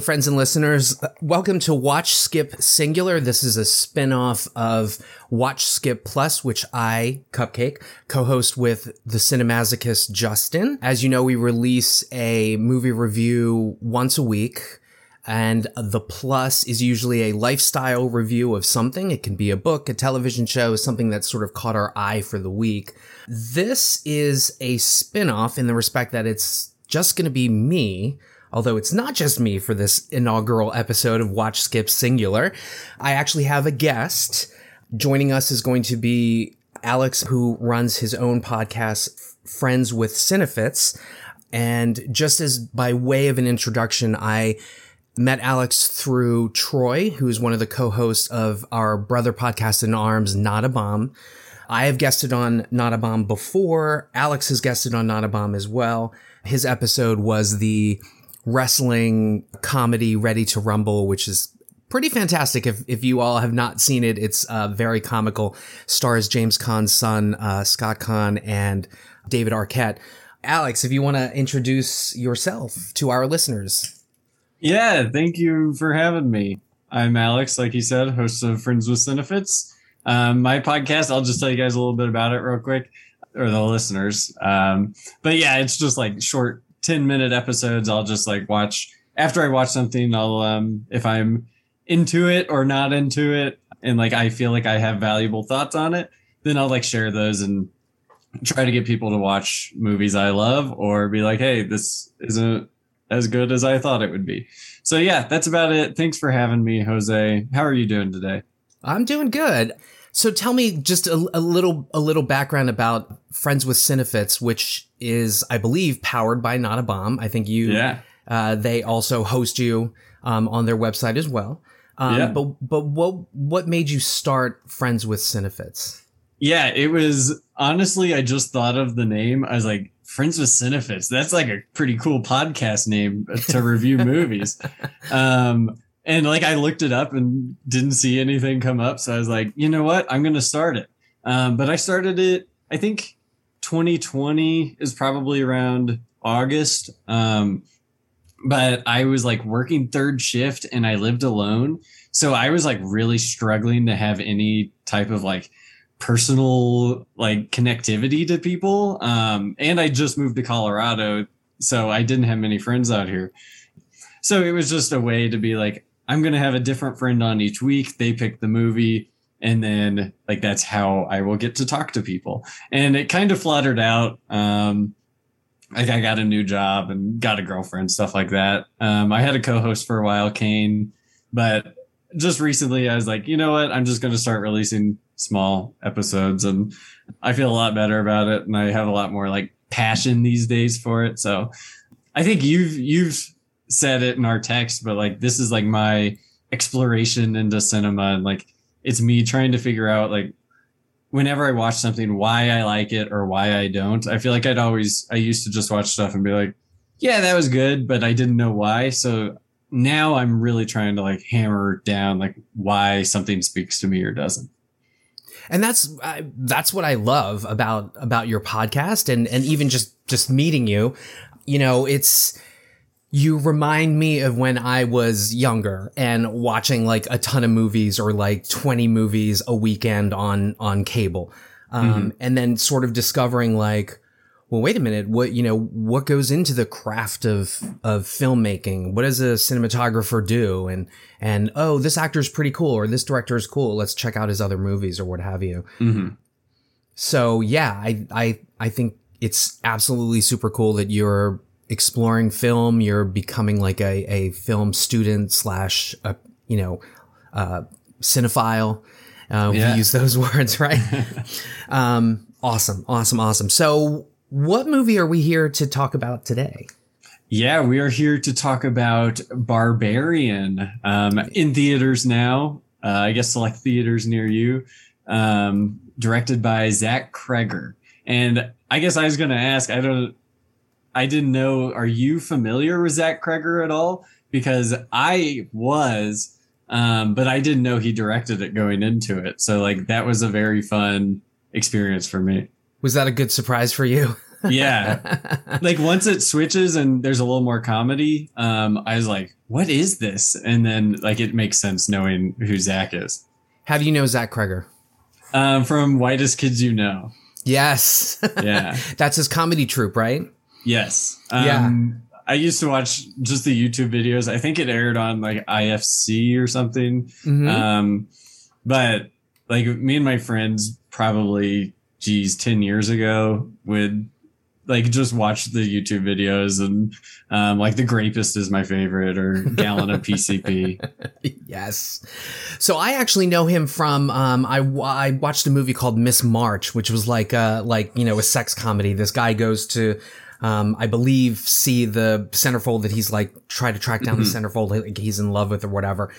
Friends and listeners. Welcome to Watch Skip Singular. This is a spin-off of Watch Skip Plus, which I, Cupcake, co-host with the cinemasochist Justin. As you know, we release a movie review once a week. And the plus is usually a lifestyle review of something. It can be a book, a television show, something that sort of caught our eye for the week. This is a spin-off in the respect that it's just going to be me Although it's not just me for this inaugural episode of Watch Skip Singular, I actually have a guest. Joining us is going to be Alex, who runs his own podcast, Friends with Cinefits. And just as by way of an introduction, I met Alex through Troy, who is one of the co-hosts of our brother podcast in arms, Not a Bomb. I have guested on Not a Bomb before. Alex has guested on Not a Bomb as well. His episode was the wrestling comedy Ready to Rumble, which is pretty fantastic. If, if you all have not seen it, it's uh, very comical. Stars James Caan's son, uh, Scott Caan, and David Arquette. Alex, if you want to introduce yourself to our listeners. Yeah, thank you for having me. I'm Alex, like you said, host of Friends with Cinefits. Um, my podcast, I'll just tell you guys a little bit about it real quick, or the listeners. Um, but yeah, it's just like short 10 minute episodes i'll just like watch after i watch something i'll um if i'm into it or not into it and like i feel like i have valuable thoughts on it then i'll like share those and try to get people to watch movies i love or be like hey this isn't as good as i thought it would be. So yeah that's about it. Thanks for having me jose. How are you doing today? I'm doing good so tell me just a, a, little a little background about Friends with Cinefits, which is, I believe, powered by Not a Bomb. I think you. Yeah. Uh, they also host you um, on their website as well. Um, yeah. But but what what made you start Friends with Cinefits? Yeah, it was honestly I just thought of the name. I was like, Friends with Cinefits. That's like a pretty cool podcast name to review movies. Um, and like I looked it up and didn't see anything come up. So I was like, you know what? I'm going to start it. Um, but I started it, I think 2020 is probably around August. Um, but I was like working third shift and I lived alone. So I was like really struggling to have any type of like personal like connectivity to people. Um, and I just moved to Colorado. So I didn't have many friends out here. So it was just a way to be like, I'm going to have a different friend on each week. They pick the movie. And then, like, that's how I will get to talk to people. And it kind of fluttered out. Um, like, I got a new job and got a girlfriend, stuff like that. Um, I had a co host for a while, Kane. But just recently, I was like, you know what? I'm just going to start releasing small episodes. And I feel a lot better about it. And I have a lot more, like, passion these days for it. So I think you've, you've, said it in our text, but like this is like my exploration into cinema and like it's me trying to figure out like whenever I watch something why I like it or why I don't. I feel like I'd always I used to just watch stuff and be like, yeah, that was good, but I didn't know why. So now I'm really trying to like hammer down like why something speaks to me or doesn't. And that's that's what I love about about your podcast and and even just just meeting you. You know, it's you remind me of when I was younger and watching like a ton of movies or like 20 movies a weekend on, on cable. Um, mm-hmm. and then sort of discovering like, well, wait a minute. What, you know, what goes into the craft of, of filmmaking? What does a cinematographer do? And, and, oh, this actor's pretty cool or this director is cool. Let's check out his other movies or what have you. Mm-hmm. So yeah, I, I, I think it's absolutely super cool that you're exploring film, you're becoming like a, a film student slash, a, you know, uh, cinephile. Uh, yeah. We use those words, right? um, awesome, awesome, awesome. So, what movie are we here to talk about today? Yeah, we are here to talk about Barbarian um, in theaters now. Uh, I guess select theaters near you. Um, directed by Zach Cregger. And I guess I was going to ask, I don't I didn't know. Are you familiar with Zach Cregger at all? Because I was, um, but I didn't know he directed it going into it. So like that was a very fun experience for me. Was that a good surprise for you? yeah. Like once it switches and there's a little more comedy, um, I was like, what is this? And then like it makes sense knowing who Zach is. How do you know Zach Cregger? Um, from Whitest Kids You Know. Yes. Yeah. That's his comedy troupe, right? Yes. Um, Yeah. I used to watch just the YouTube videos. I think it aired on like IFC or something. Mhm. Um, but like me and my friends probably, geez, 10 years ago would like just watch the YouTube videos and um, like the grapist is my favorite or gallon of PCP. yes. So I actually know him from um, I I watched a movie called Miss March, which was like uh like you know a sex comedy. This guy goes to um, I believe see the centerfold that he's like try to track down the centerfold like he's in love with or whatever.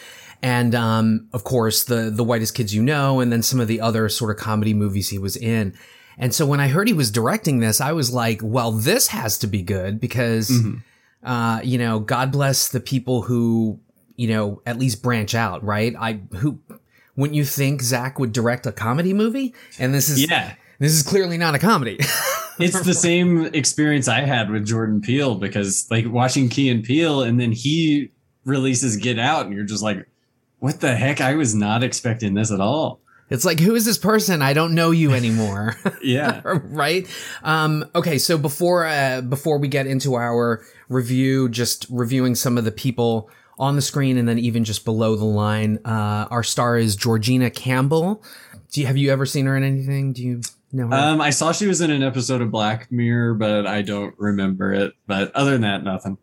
And um, of course the the whitest kids you know, and then some of the other sort of comedy movies he was in. And so when I heard he was directing this, I was like, well, this has to be good because uh, you know, God bless the people who, you know, at least branch out, right? I who wouldn't you think Zach would direct a comedy movie? And this is Yeah. this is clearly not a comedy. It's the same experience I had with Jordan Peele because like watching Key and Peele and then he releases Get Out and you're just like, what the heck? I was not expecting this at all. it's like, who is this person? I don't know you anymore. Yeah. right? Um, okay, so before uh, before we get into our review, just reviewing some of the people on the screen and then even just below the line, uh, our star is Georgina Campbell. Do you have you ever seen her in anything? Do you her? Um, I saw she was in an episode of Black Mirror, but I don't remember it. But other than that, nothing.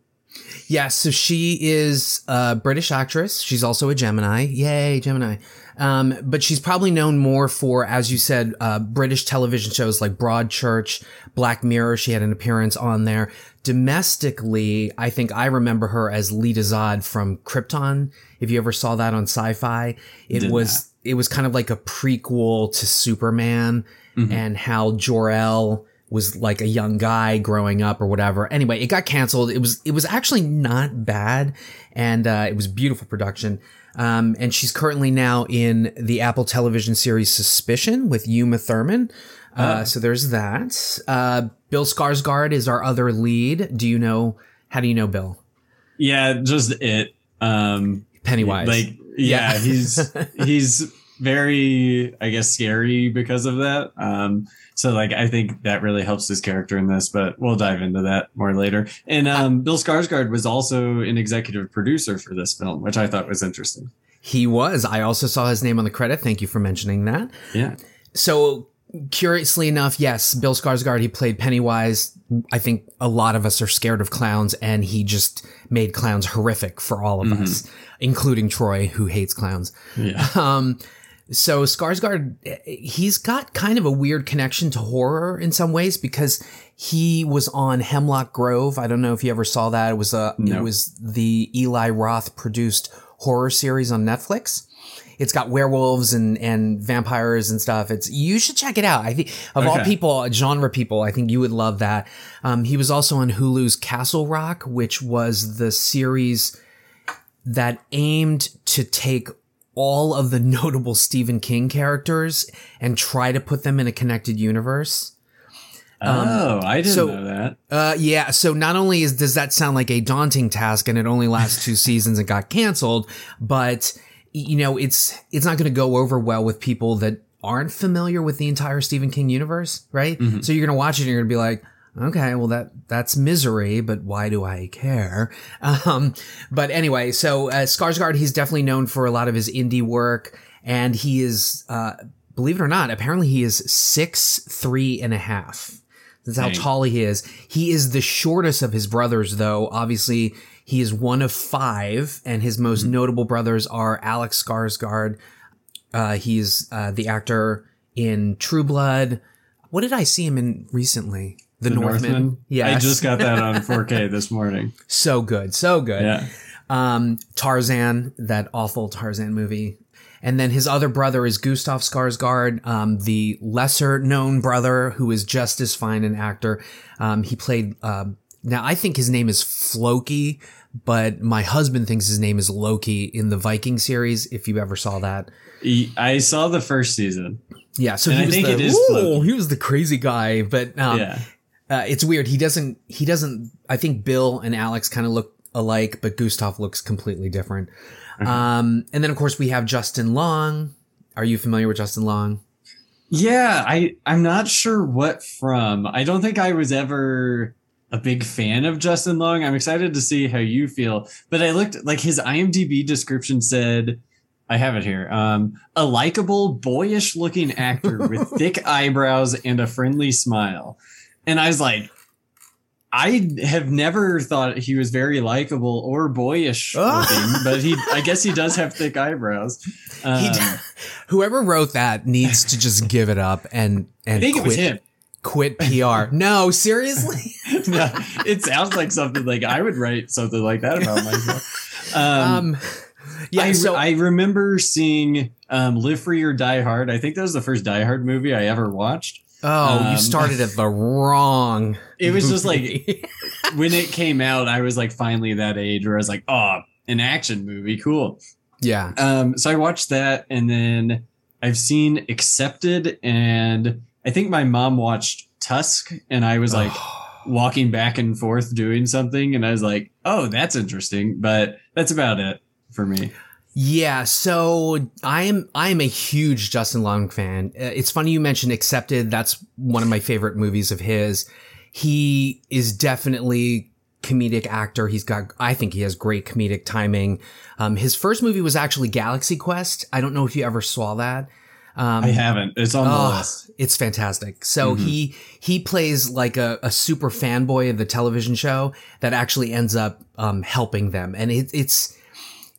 Yeah, so she is a British actress. She's also a Gemini. Yay, Gemini. Um, but she's probably known more for, as you said, uh, British television shows like Broadchurch, Black Mirror. She had an appearance on there. Domestically, I think I remember her as Lyta Zod from Krypton. If you ever saw that on Sci-Fi, it Did was it was kind of like a prequel to Superman Mhm. and how Jor-El was like a young guy growing up or whatever. Anyway, it got canceled. It was it was actually not bad, and uh, it was beautiful production. Um, and she's currently now in the Apple television series Suspicion with Uma Thurman. Uh, So there's that. Uh, Bill Skarsgård is our other lead. Do you know? How do you know Bill? Yeah, just it. Um, Pennywise. like yeah, Yeah. he's he's very, I guess, scary because of that. Um, so like I think that really helps his character in this, but we'll dive into that more later. And um, Bill Skarsgård was also an executive producer for this film, which I thought was interesting. he was. I also saw his name on the credit. Thank you for mentioning that. Yeah. So curiously enough, yes, Bill Skarsgård, he played Pennywise. I think a lot of us are scared of clowns and he just made clowns horrific for all of us, including Troy, who hates clowns. Yeah. Um, so Skarsgård, he's got kind of a weird connection to horror in some ways because he was on Hemlock Grove. I don't know if you ever saw that. It was a, it was the Eli Roth produced horror series on Netflix. It's got werewolves and, and vampires and stuff. It's you should check it out. I think of all people, genre people, I think you would love that. Um, he was also on Hulu's Castle Rock, which was the series that aimed to take all of the notable Stephen King characters and try to put them in a connected universe. oh, I didn't so- know that. Uh, yeah. So not only is does that sound like a daunting task, and it only lasts two seasons and got canceled, but you know it's it's not going to go over well with people that aren't familiar with the entire Stephen King universe, right? So you're going to watch it and you're going to be like. Okay, well that that's misery, but why do I care? Um, but anyway, so uh, Skarsgård, he's definitely known for a lot of his indie work, and he is, uh, believe it or not, apparently he is six three and a half. That's how Dang. tall he is. He is the shortest of his brothers, though. Obviously, he is one of five, and his most notable brothers are Alex Skarsgård. Uh, he's uh, the actor in True Blood. What did I see him in recently? The, Northman. Yeah. I just got that on 4K this morning. so good, so good. Yeah. Um, Tarzan, that awful Tarzan movie. And then his other brother is Gustav Skarsgård, um, the lesser known brother who is just as fine an actor. Um, he played, um, now I think his name is Floki, but my husband thinks his name is Loki in the Viking series, if you ever saw that. I saw the first season. Yeah, so And he I was think the, it is he was the crazy guy, but, um, yeah. Uh, it's weird. He doesn't. He doesn't. I think Bill and Alex kind of look alike, but Gustav looks completely different. Um, and then of course we have Justin Long. Are you familiar with Justin Long? Yeah, I I'm not sure what from. I don't think I was ever a big fan of Justin Long. I'm excited to see how you feel. But I looked like his IMDb description said I have it here. Um, a likable, boyish looking actor with thick eyebrows and a friendly smile. And I was like, I have never thought he was very likable or boyish looking, but he, I guess he does have thick eyebrows. Um, He whoever wrote that needs to just give it up and and I think quit, it was him. quit PR. no, seriously. no, it sounds like something like I would write something like that about myself. Um, Um, yeah. I, so I remember seeing um, Live Free or Die Hard. I think that was the first Die Hard movie I ever watched. Oh, um, you started at the wrong. It was just like when it came out, I was like finally that age where I was like, oh, an action movie, cool. yeah. Um, so I watched that, and then I've seen Accepted, and I think my mom watched Tusk, and I was like walking back and forth doing something, and I was like, oh, that's interesting, but that's about it for me. Yeah, so I am I am a huge Justin Long fan. Uh, It's funny you mentioned Accepted. That's one of my favorite movies of his. He is definitely comedic actor. He's got I think he has great comedic timing. Um, his first movie was actually Galaxy Quest. I don't know if you ever saw that. Um, I haven't. It's on the Oh, list. it's fantastic. So Mhm. he he plays like a, a super fanboy of the television show that actually ends up um, helping them, and it, it's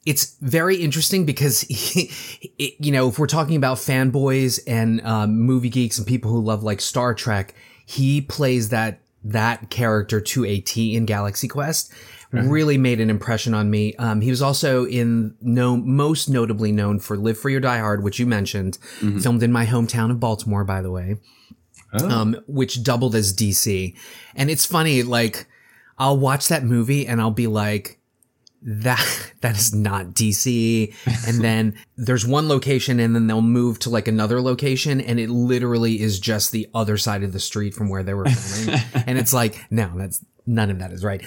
it's very interesting because he, it, you know if we're talking about fanboys and um, movie geeks and people who love like Star Trek, he plays that that character to a T in Galaxy Quest. Really made an impression on me. Um, he was also in no most notably known for Live Free or Die Hard, which you mentioned, Mhm. filmed in my hometown of Baltimore, by the way Oh. um, which doubled as DC. And it's funny, like, I'll watch that movie and I'll be like, that, that is not DC. and then there's one location and then they'll move to like another location and it literally is just the other side of the street from where they were filming. and it's like, no, that's none of that is right.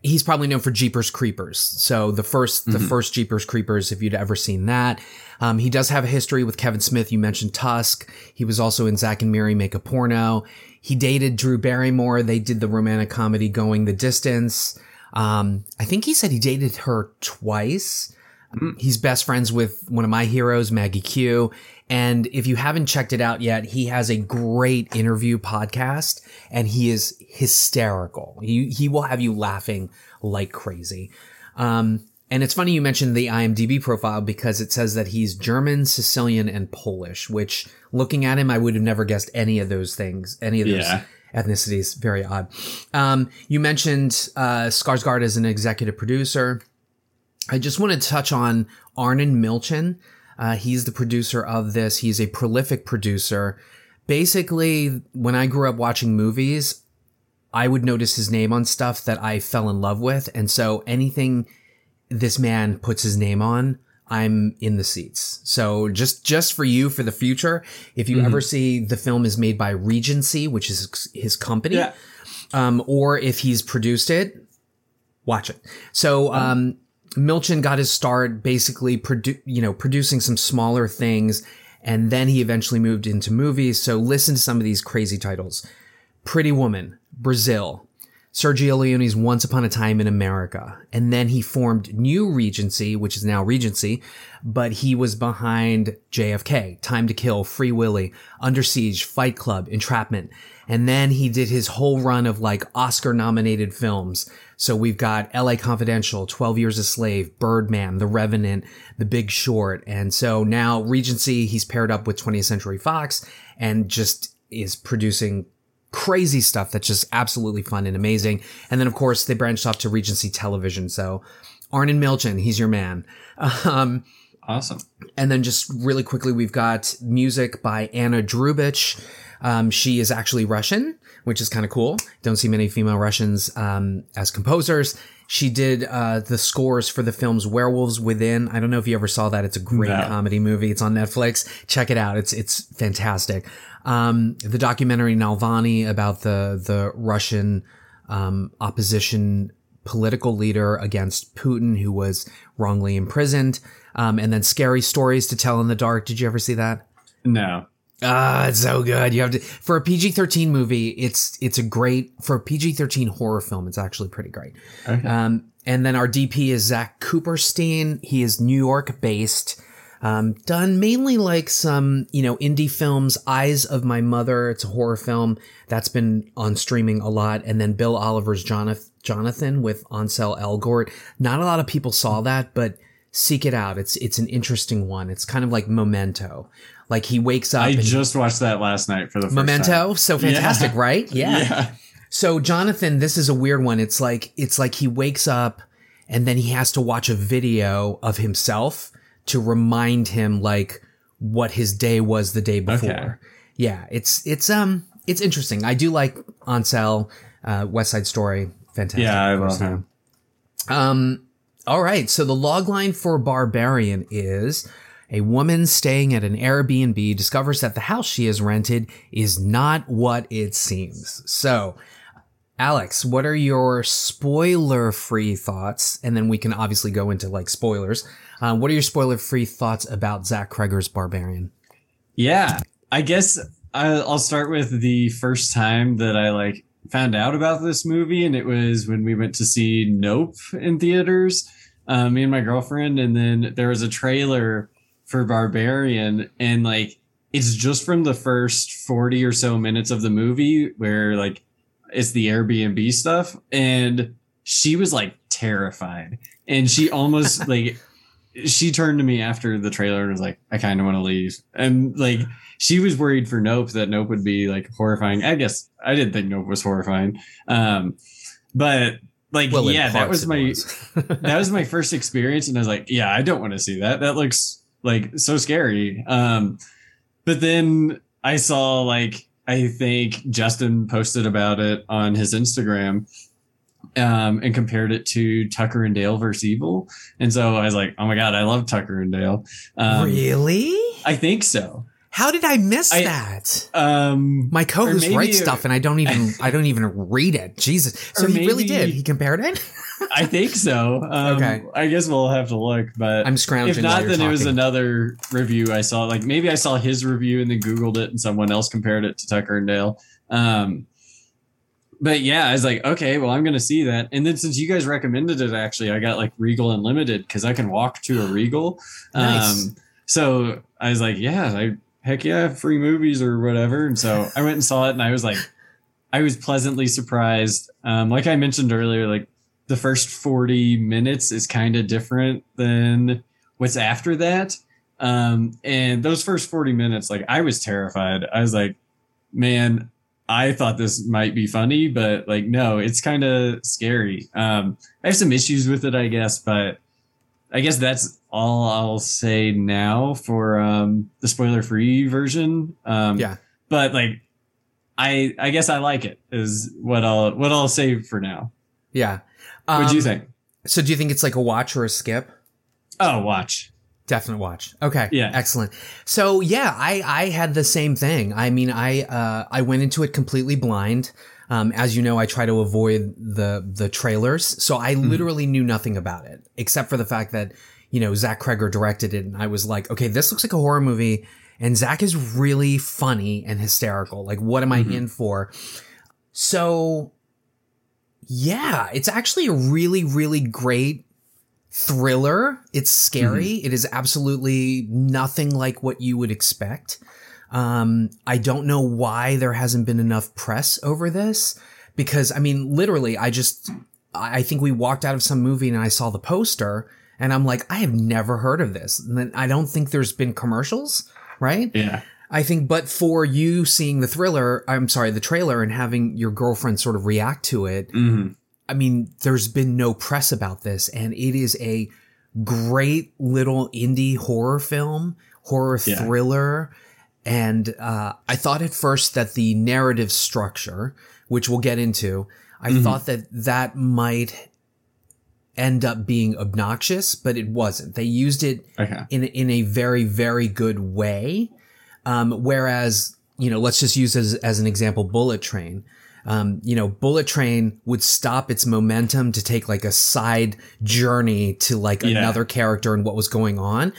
He's probably known for Jeepers Creepers. So the 1st the first Jeepers Creepers, if you'd ever seen that. Um, he does have a history with Kevin Smith. You mentioned Tusk. He was also in Zack and Miri Make a Porno. He dated Drew Barrymore. They did the romantic comedy Going the Distance. Um, I think he said he dated her twice. He's best friends with one of my heroes, Maggie Q. And if you haven't checked it out yet, he has a great interview podcast and he is hysterical. He, he will have you laughing like crazy. Um, and it's funny you mentioned the IMDb profile because it says that he's German, Sicilian, and Polish, which looking at him, I would have never guessed any of those things, any of those Yeah. Ethnicities. Very odd. Um, you mentioned uh, Skarsgård as an executive producer. I just want to touch on Arnon Milchan. Uh, he's the producer of this. He's a prolific producer. Basically, when I grew up watching movies, I would notice his name on stuff that I fell in love with. And so anything this man puts his name on, I'm in the seats. So just just for you for the future, if you ever see the film is made by Regency, which is his company, Yeah. um, or if he's produced it, watch it. So um, Milchan got his start basically, produ- you know, producing some smaller things, and then he eventually moved into movies. So listen to some of these crazy titles: Pretty Woman, Brazil, Sergio Leone's Once Upon a Time in America. And then he formed New Regency, which is now Regency, but he was behind JFK, Time to Kill, Free Willy, Under Siege, Fight Club, Entrapment. And then he did his whole run of like Oscar nominated films. So we've got LA Confidential, 12 Years a Slave, Birdman, The Revenant, The Big Short. And so now Regency, he's paired up with 20th Century Fox and just is producing crazy stuff that's just absolutely fun and amazing. And then of course they branched off to Regency Television. So Arnon Milchan, he's your man. Um, Awesome. and then just really quickly, we've got music by Anna Drubich. Um, she is actually Russian, which is kind of cool. Don't see many female Russians um, as composers. She did uh, the scores for the films Werewolves Within. I don't know if you ever saw that. It's a great No. comedy movie. It's on Netflix. Check it out. It's it's fantastic. Um, the documentary Nalvani about the the Russian um, opposition political leader against Putin who was wrongly imprisoned. Um, and then Scary Stories to Tell in the Dark. Did you ever see that? No. Ah, it's so good. You have to for a PG thirteen movie. It's it's a great for a PG thirteen horror film. It's actually pretty great. Okay. Um, and then our DP is Zach Kuperstein. He is New York based. Um, done mainly like some, you know, indie films. Eyes of My Mother. It's a horror film that's been on streaming a lot. And then Bill Oliver's Jonathan, Jonathan with Ansel Elgort. Not a lot of people saw that, but seek it out. It's, it's an interesting one. It's kind of like Memento. Like he wakes up I just watched that last night for the first Memento. So fantastic, Yeah. right? yeah. Yeah. So Jonathan, this is a weird one. It's like it's like he wakes up and then he has to watch a video of himself to remind him like what his day was the day before. Okay. Yeah, it's it's um it's interesting. I do like Ansel, uh, West Side Story, fantastic. Yeah, I love him. Um, all right. So the logline for Barbarian is a woman staying at an Airbnb discovers that the house she has rented is not what it seems. So, Alex, what are your spoiler free thoughts? And then we can obviously go into like spoilers. Uh, what are your spoiler free thoughts about Zach Cregger's Barbarian? Yeah, I guess I'll start with the first time that I like found out about this movie, and it was when we went to see Nope in theaters, uh, me and my girlfriend, and then there was a trailer for Barbarian, and like it's just from the first forty or so minutes of the movie where like it's the Airbnb stuff, and she was like terrified, and she almost like she turned to me after the trailer and was like, I kind of want to leave. And like, she was worried for Nope that Nope would be like horrifying. I guess I didn't think Nope was horrifying. Um, but like, in yeah, that was my, was. that was my first experience. And I was like, yeah, I don't want to see that. That looks like so scary. Um, but then I saw like, I think Justin posted about it on his Instagram um, and compared it to Tucker and Dale versus Evil. And so I was like, oh my God, I love Tucker and Dale. Um, really? I think so. How did I miss I- that? Um, My co-host maybe- writes stuff and I don't even I don't even read it. Jesus. So he really did. He compared it? I think so. Um, Okay. I guess we'll have to look, but I'm scrounging. if not, then it was another review I saw. Like maybe I saw his review and then Googled it and someone else compared it to Tucker and Dale. Um, but yeah, I was like, okay, well, I'm going to see that. And then since you guys recommended it, actually, I got like Regal Unlimited because I can walk to a Regal. Nice. Um, so I was like, yeah, I, heck yeah, free movies or whatever. And so I went and saw it and I was like, I was pleasantly surprised. Um, like I mentioned earlier, like the first 40 minutes is kind of different than what's after that. Um, and those first 40 minutes, like I was terrified. I was like, man, I thought this might be funny, but like, no, it's kind of scary. Um, I have some issues with it, I guess, but I guess that's all I'll say now for um, the spoiler free version. Um, Yeah. But like, I I guess I like it is what I'll what I'll say for now. Yeah. What do you Um, think? So do you think it's like a watch or a skip? Oh, watch. Definite watch. Okay. Yeah. Excellent. So yeah, I I had the same thing. I mean, I uh I went into it completely blind. Um, as you know, I try to avoid the the trailers, so I Mm-hmm. literally knew nothing about it except for the fact that you know Zach Cregger directed it, and I was like, okay, this looks like a horror movie, and Zach is really funny and hysterical. Like, what am Mhm. I in for? So, yeah, it's actually a really really great thriller. It's scary. It is absolutely nothing like what you would expect. Um, I don't know why there hasn't been enough press over this because I mean, literally, I just, I think we walked out of some movie and I saw the poster and I'm like, I have never heard of this. And then I don't think there's been commercials, right? Yeah. I think, but for you seeing the thriller, I'm sorry, the trailer and having your girlfriend sort of react to it, hmm I mean, there's been no press about this, and it is a great little indie horror film, horror Yeah. thriller. And uh, I thought at first that the narrative structure, which we'll get into, I Mhm. thought that that might end up being obnoxious, but it wasn't. They used it Okay. in in a very very good way. Um, whereas you know, let's just use as as an example, Bullet Train. Um, you know, Bullet Train would stop its momentum to take like a side journey to like Yeah. another character and what was going on.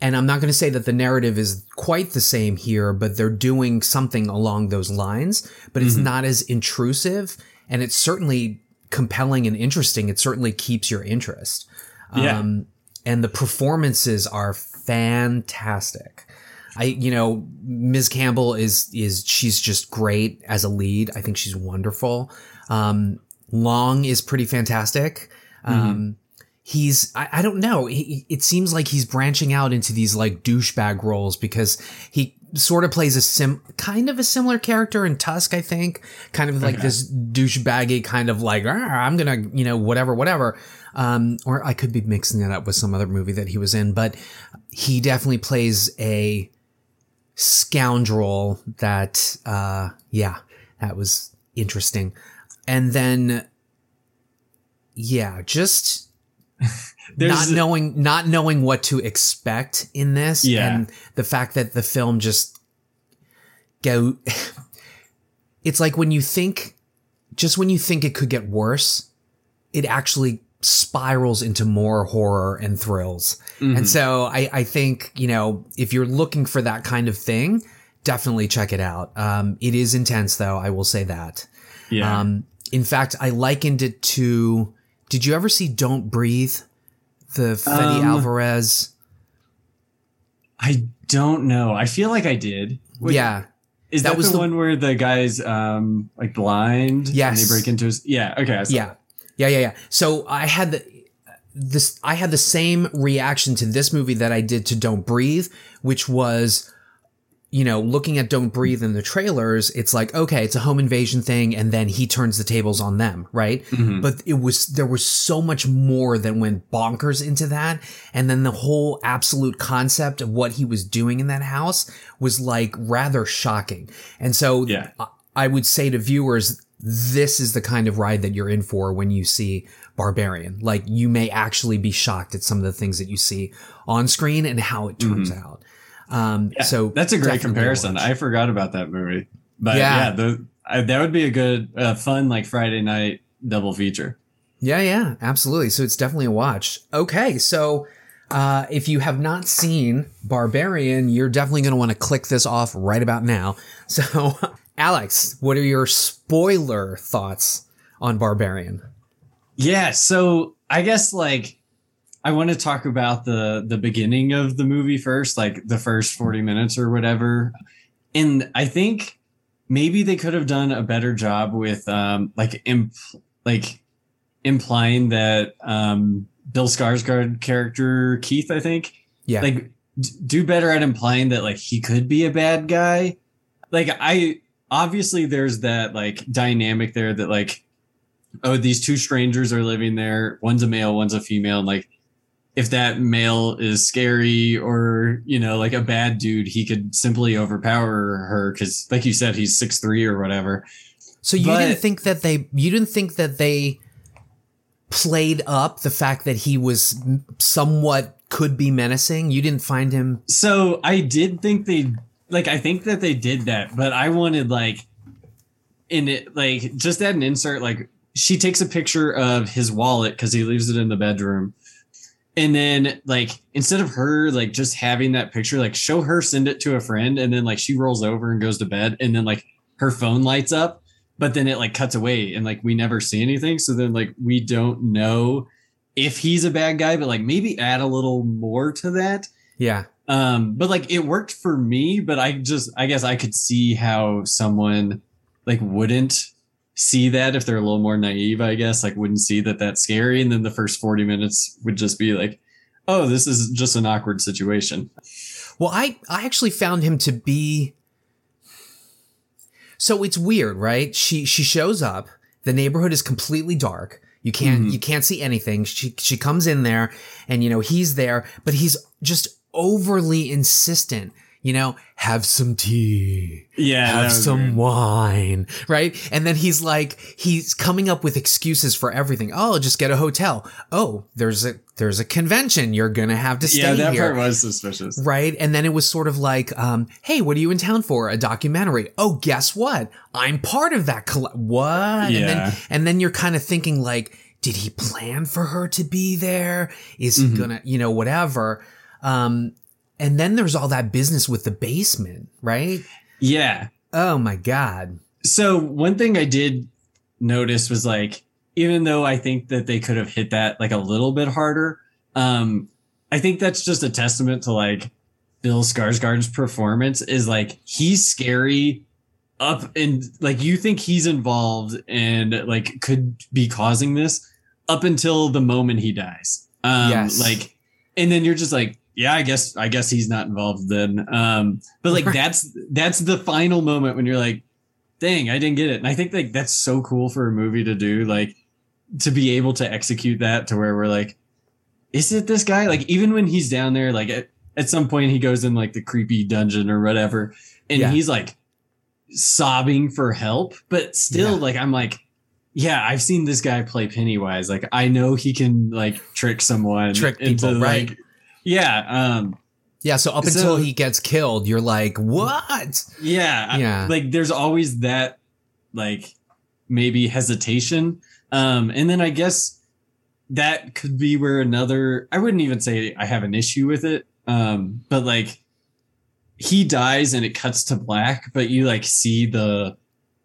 And I'm not going to say that the narrative is quite the same here, but they're doing something along those lines, but it's not as intrusive and it's certainly compelling and interesting. It certainly keeps your interest. Yeah. Um, and the performances are fantastic. I, you know, Ms. Campbell is, is, she's just great as a lead. I think she's wonderful. Um, Long is pretty fantastic. Um, he's, I, I don't know. He, it seems like he's branching out into these like douchebag roles because he sort of plays a sim, kind of a similar character in Tusk, I think. Kind of like Okay. this douchebaggy kind of like, "Ah, I'm gonna, you know, whatever, whatever. Um, or I could be mixing it up with some other movie that he was in, but he definitely plays a scoundrel that, uh, yeah, that was interesting. And then, yeah, just not knowing, not knowing what to expect in this. Yeah. And the fact that the film just go, it's like when you think, just when you think it could get worse, it actually spirals into more horror and thrills. Mm-hmm. And so I, I think, you know, if you're looking for that kind of thing, definitely check it out. Um, it is intense though. I will say that. yeah. Um, in fact, I likened it to, did you ever see Don't Breathe? The Fede Um, Alvarez. I don't know. I feel like I did. Wait, yeah. Is that that, was the, the- one where the guy's um like blind? Yes. And they break into his. Yeah. Okay. I saw Yeah. Yeah, yeah, yeah. So I had the this I had the same reaction to this movie that I did to Don't Breathe, which was you know, looking at Don't Breathe in the trailers, it's like, okay, it's a home invasion thing, and then he turns the tables on them, right? Mhm. But it was, there was so much more that went bonkers into that. And then the whole absolute concept of what he was doing in that house was like rather shocking. And so Yeah. I- I would say to viewers, this is the kind of ride that you're in for when you see Barbarian. Like you may actually be shocked at some of the things that you see on screen and how it turns out. Um, Yeah, so that's a great comparison. watch. I forgot about that movie, but Yeah. yeah, the, I, that would be a good, uh, fun like Friday night double feature. Yeah, yeah, absolutely. So it's definitely a watch. Okay, so uh, if you have not seen Barbarian, you're definitely going to want to click this off right about now. So, Alex, what are your spoiler thoughts on Barbarian? Yeah, so I guess like I want to talk about the the beginning of the movie first, like the first 40 minutes or whatever. And I think maybe they could have done a better job with um like imp- like implying that um Bill Skarsgård character Keith, I think, Yeah, like d- do better at implying that like he could be a bad guy. Like i obviously there's that like dynamic there that like oh these two strangers are living there. One's a male one's a female. And like if that male is scary or you know like a bad dude he could simply overpower her because like you said he's six three or whatever so you but- didn't think that they you didn't think that they played up the fact that he was somewhat could be menacing. You didn't find him. So I did think they like I think that they did that, but I wanted like in it like just add an insert like she takes a picture of his wallet because he leaves it in the bedroom. And then like instead of her like just having that picture, like show her send it to a friend and then like she rolls over and goes to bed and then like her phone lights up, but then it like cuts away and like we never see anything. So then like we don't know if he's a bad guy, but like maybe add a little more to that Yeah, um but like it worked for me but i just i guess i could see how someone like wouldn't see that if they're a little more naive i guess like wouldn't see that that's scary and then the first 40 minutes would just be like oh this is just an awkward situation Well, I I actually found him to be so it's weird, right? She she shows up. The neighborhood is completely dark. You can't Mhm. you can't see anything. She she comes in there, and you know he's there, but he's just overly insistent. You know, have some tea. Yeah, have some weird. wine, right? And then he's like, he's coming up with excuses for everything. Oh, just get a hotel. Oh, there's a there's a convention. You're gonna have to stay Yeah, that here. part was suspicious. Right. And then it was sort of like, um, hey, what are you in town for? A documentary. Oh, guess what? I'm part of that. Coll- what? And Yeah. then, and then you're kind of thinking like, did he plan for her to be there? Is he Mhm. gonna, you know, whatever. Um, and then there's all that business with the basement, right? Yeah. Oh my God. So one thing I did notice was like, even though I think that they could have hit that like a little bit harder, um, I think that's just a testament to like Bill Skarsgård's performance is like he's scary up and like you think he's involved and like could be causing this up until the moment he dies. Um Yes. like and then you're just like yeah, I guess I guess he's not involved then. Um but like that's that's the final moment when you're like dang, I didn't get it. And I think like that's so cool for a movie to do like to be able to execute that to where we're like is it this guy? Like even when he's down there like at, at some point he goes in like the creepy dungeon or whatever and Yeah. he's like sobbing for help but still Yeah. like i'm like yeah i've seen this guy play pennywise like i know he can like trick someone Trick into, people, right. like yeah um Yeah. So up So- until he gets killed, you're like, what? yeah I- Yeah. like there's always that like maybe hesitation um and then i guess that could be where another i wouldn't even say i have an issue with it um but like he dies and it cuts to black but you like see the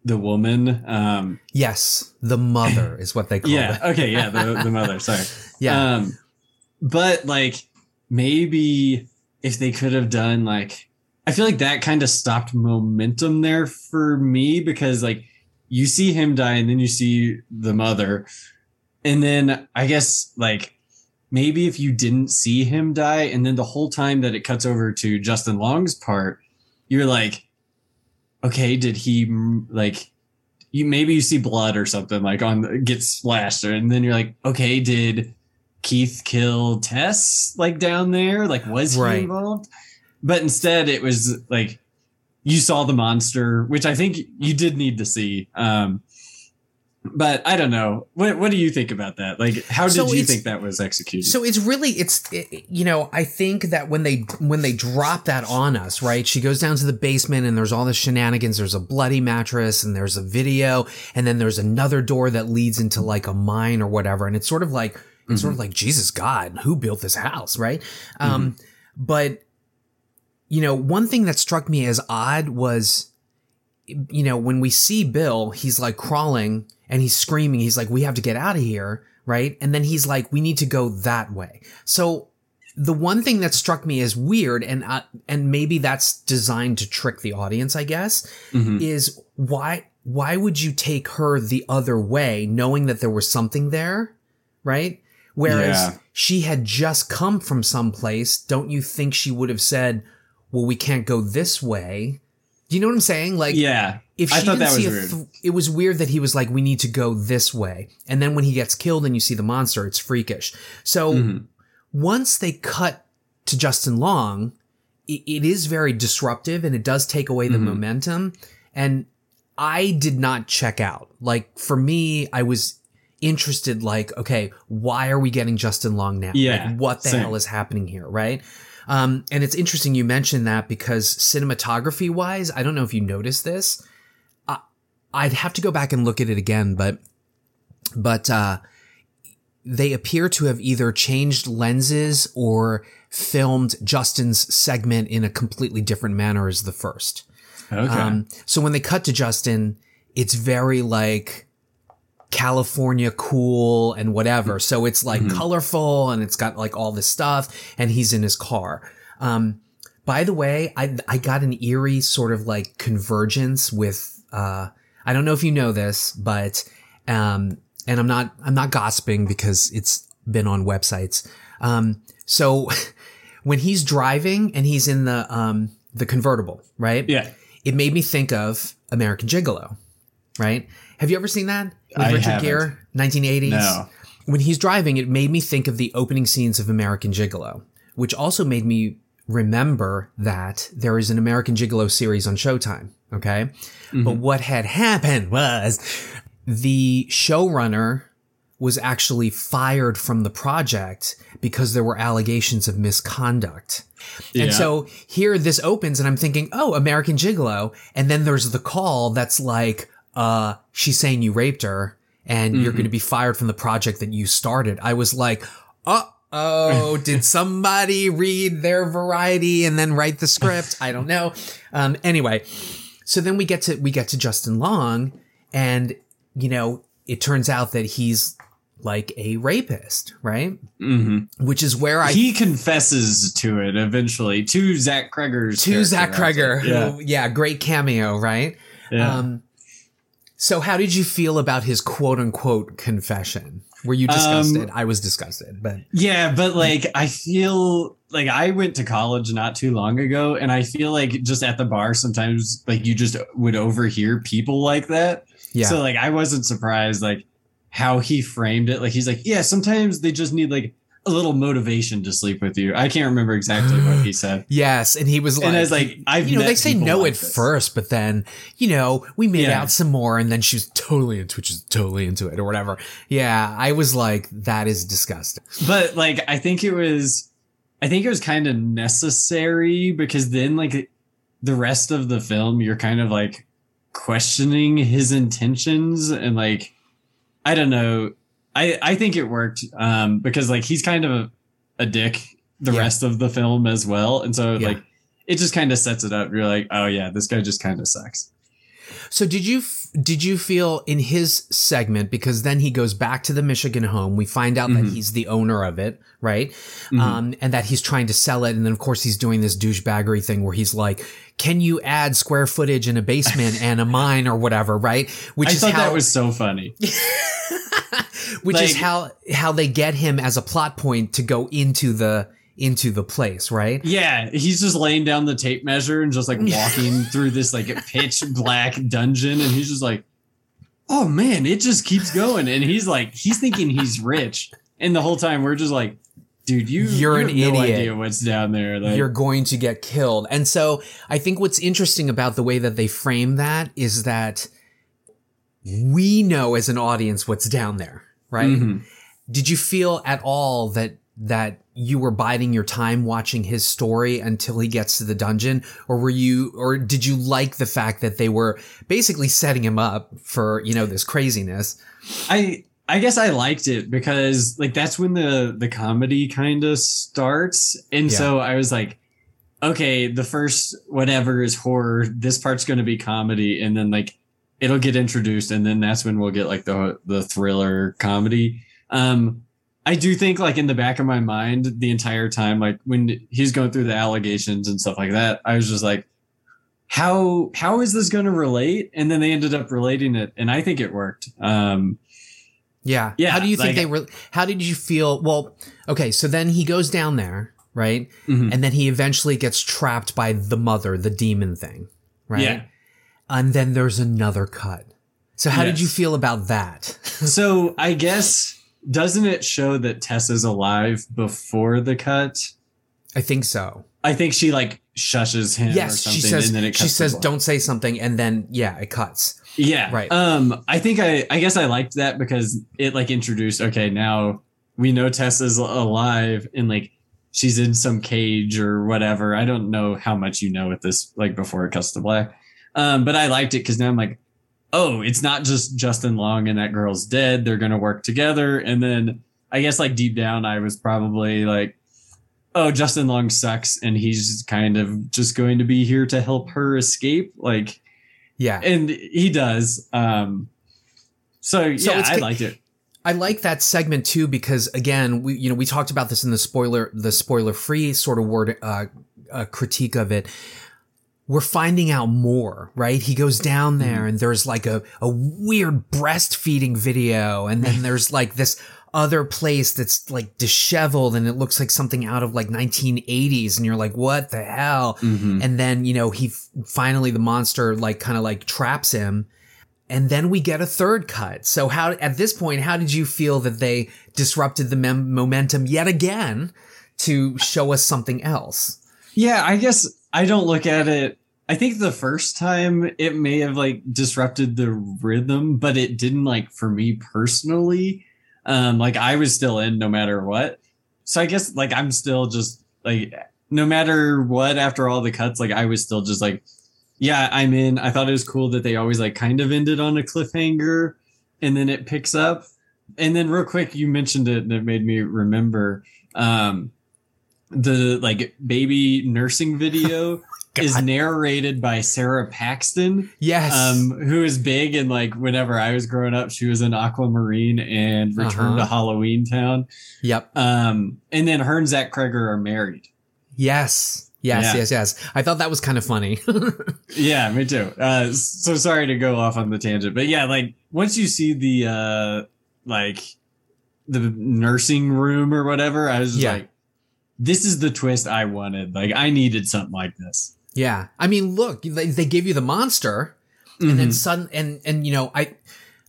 the woman um Yes. The mother is what they call it. yeah it. okay yeah the, the mother sorry Yeah. um but like maybe if they could have done like I feel like that kind of stopped momentum there for me because like you see him die and then you see the mother. And then I guess like maybe if you didn't see him die and then the whole time that it cuts over to Justin Long's part you're like okay did he like you maybe you see blood or something like on gets splashed and then you're like okay did Keith kill Tess like down there? Like was he Right. involved? But instead it was like you saw the monster which I think you did need to see um but I don't know. What what do you think about that? Like how did So you think that was executed? So it's really it's it, you know I think that when they when they drop that on us right she goes down to the basement and there's all the shenanigans. There's a bloody mattress and there's a video and then there's another door that leads into like a mine or whatever. And it's sort of like it's sort of like Jesus God who built this house right um but you know one thing that struck me as odd was you know when we see Bill he's like crawling and he's screaming he's like we have to get out of here right? And then he's like, we need to go that way. So the one thing that struck me as weird, and uh, and maybe that's designed to trick the audience, I guess, Mhm. is why why would you take her the other way, knowing that there was something there, right? Whereas Yeah. she had just come from someplace. Don't you think she would have said, "Well, we can't go this way"? Do you know what I'm saying? Like, yeah if she I thought didn't that see was a weird. th- it was weird that he was like, "We need to go this way," and then when he gets killed and you see the monster, it's freakish. So Mhm. once they cut to Justin Long, it, it is very disruptive and it does take away the Mhm. momentum. And I did not check out. Like for me, I was interested. Like, okay, why are we getting Justin Long now? Yeah, like, what the same. hell is happening here? Right. Um, and it's interesting you mentioned that because cinematography wise, I don't know if you noticed this. I, I'd have to go back and look at it again, but but uh, they appear to have either changed lenses or filmed Justin's segment in a completely different manner as the first. okay Um, so when they cut to Justin, it's very like California cool and whatever. So it's like Mhm. colorful and it's got like all this stuff and he's in his car. Um, by the way, I, I got an eerie sort of like convergence with, uh, I don't know if you know this, but, um, and I'm not, I'm not gossiping because it's been on websites. Um, so when he's driving and he's in the, um, the convertible, right? yeah it made me think of American Gigolo, right? Have you ever seen that with I Richard haven't. Gere, 1980s? no When he's driving, it made me think of the opening scenes of American Gigolo, which also made me remember that there is an American Gigolo series on Showtime. Okay. Mm-hmm. But what had happened was the showrunner was actually fired from the project because there were allegations of misconduct. Yeah. And so here this opens and I'm thinking, oh, American Gigolo. And then there's the call that's like, uh, she's saying you raped her and you're going to be fired from the project that you started. I was like, uh oh, did somebody read their variety and then write the script? I don't know. Um, anyway, so then we get to, we get to Justin Long and, you know, it turns out that he's like a rapist, right? Mm-hmm. Which is where I he confesses to it eventually to Zach Cregger's to Zach Cregger. Yeah. Who, yeah, great cameo, right? Yeah. Um, so how did you feel about his quote unquote confession? Were you disgusted? Um, I was disgusted, but Yeah, but like I feel like I went to college not too long ago, and I feel like just at the bar sometimes like you just would overhear people like that. yeah, So like I wasn't surprised like how he framed it. Like he's like, yeah, sometimes they just need like a little motivation to sleep with you. I can't remember exactly what he said. yes, and he was like, And I was like, I've you know, they say no like at this. first, but then, you know, we made Yeah. out some more, and then she was totally into it, she's totally into it, or whatever. Yeah, I was like, that is disgusting. but like I think it was I think it was kind of necessary because then like the rest of the film you're kind of like questioning his intentions and like I don't know I I think it worked um because like he's kind of a, a dick the Yeah. rest of the film as well and so Yeah. like it just kind of sets it up you're like oh yeah this guy just kind of sucks So did you f- did you feel in his segment because then he goes back to the Michigan home. We find out that Mhm. he's the owner of it, right? Mhm. Um, and that he's trying to sell it. And then of course he's doing this douchebaggery thing where he's like, "Can you add square footage in a basement and a mine or whatever?" Right? Which I is thought how that was so funny which is how how they get him as a plot point to go into the into the place, right? Yeah, he's just laying down the tape measure and just like walking through this like pitch black dungeon, and he's just like, "Oh man, it just keeps going." And he's like, he's thinking he's rich, and the whole time we're just like, "Dude, you You're you an no idiot. idea what's down there." Like, you're going to get killed. And so I think what's interesting about the way that they frame that is that we know as an audience what's down there, right? Mhm. Did you feel at all that that you were biding your time watching his story until he gets to the dungeon or were you or did you like the fact that they were basically setting him up for, you know, this craziness? I I guess I liked it because like that's when the the comedy kind of starts, and Yeah. so I was like, okay, the first whatever is horror. This part's going to be comedy, and then like it'll get introduced, and then that's when we'll get like the the thriller comedy. Um, I do think like in the back of my mind the entire time, like when he's going through the allegations and stuff like that, I was just like. How how is this going to relate? And then they ended up relating it, and I think it worked. Um, Yeah. Yeah, How do you think like- they were? How did you feel? Well, okay. So then he goes down there, right? Mhm. And then he eventually gets trapped by the mother, the demon thing, right? Yeah. And then there's another cut. So how did you feel about that? So I guess doesn't it show that Tessa's alive before the cut? I think so. I think she like shushes him or Yes, something, she says. and then it She says. "Don't say something," and then yeah, it cuts. Yeah, Right. Um, I think I I guess I liked that because it like introduced. Okay, now we know Tessa's alive and like she's in some cage or whatever. I don't know how much you know at this like before it cuts to black. Um, but I liked it because now I'm like, oh, it's not just Justin Long and that girl's dead. They're gonna work together. And then I guess like deep down, I was probably like, oh, Justin Long sucks, and he's kind of just going to be here to help her escape. Like, Yeah, and he does. Um, so, So yeah, I liked it. I like that segment too because again, we you know we talked about this in the spoiler the spoiler free sort of word uh, uh, critique of it. We're finding out more, right? He goes down there and there's like a a weird breastfeeding video, and then there's like this other place that's like disheveled and it looks like something out of like 1980s, and you're like, what the hell? Mhm. And then, you know, he f- finally, the monster like kind of like traps him. And then we get a third cut. So how, at this point, how did you feel that they disrupted the mem- momentum yet again to show us something else? Yeah, I guess I don't look at it. I think the first time it may have like disrupted the rhythm, but it didn't like for me personally. Um, like I was still in no matter what. So I guess like I'm still just like no matter what after all the cuts, like I was still just like, yeah, I'm in. I thought it was cool that they always like kind of ended on a cliffhanger and then it picks up. And then real quick, you mentioned it and it made me remember um the like baby nursing video is narrated by Sarah Paxton. Yes. Um, who is big and like whenever I was growing up, she was in Aquamarine and Return Uh-huh. to Halloweentown. yep. Um, and then her and Zach Cregger are married. Yes. Yes, Yeah. yes, yes. I thought that was kind of funny. Yeah, me too. Uh, so sorry to go off on the tangent, but yeah, like once you see the uh, like the nursing room or whatever, I was just Yeah. like, this is the twist I wanted. Like I needed something like this. Yeah. I mean, look, they, they give you the monster and then sudden and and you know, I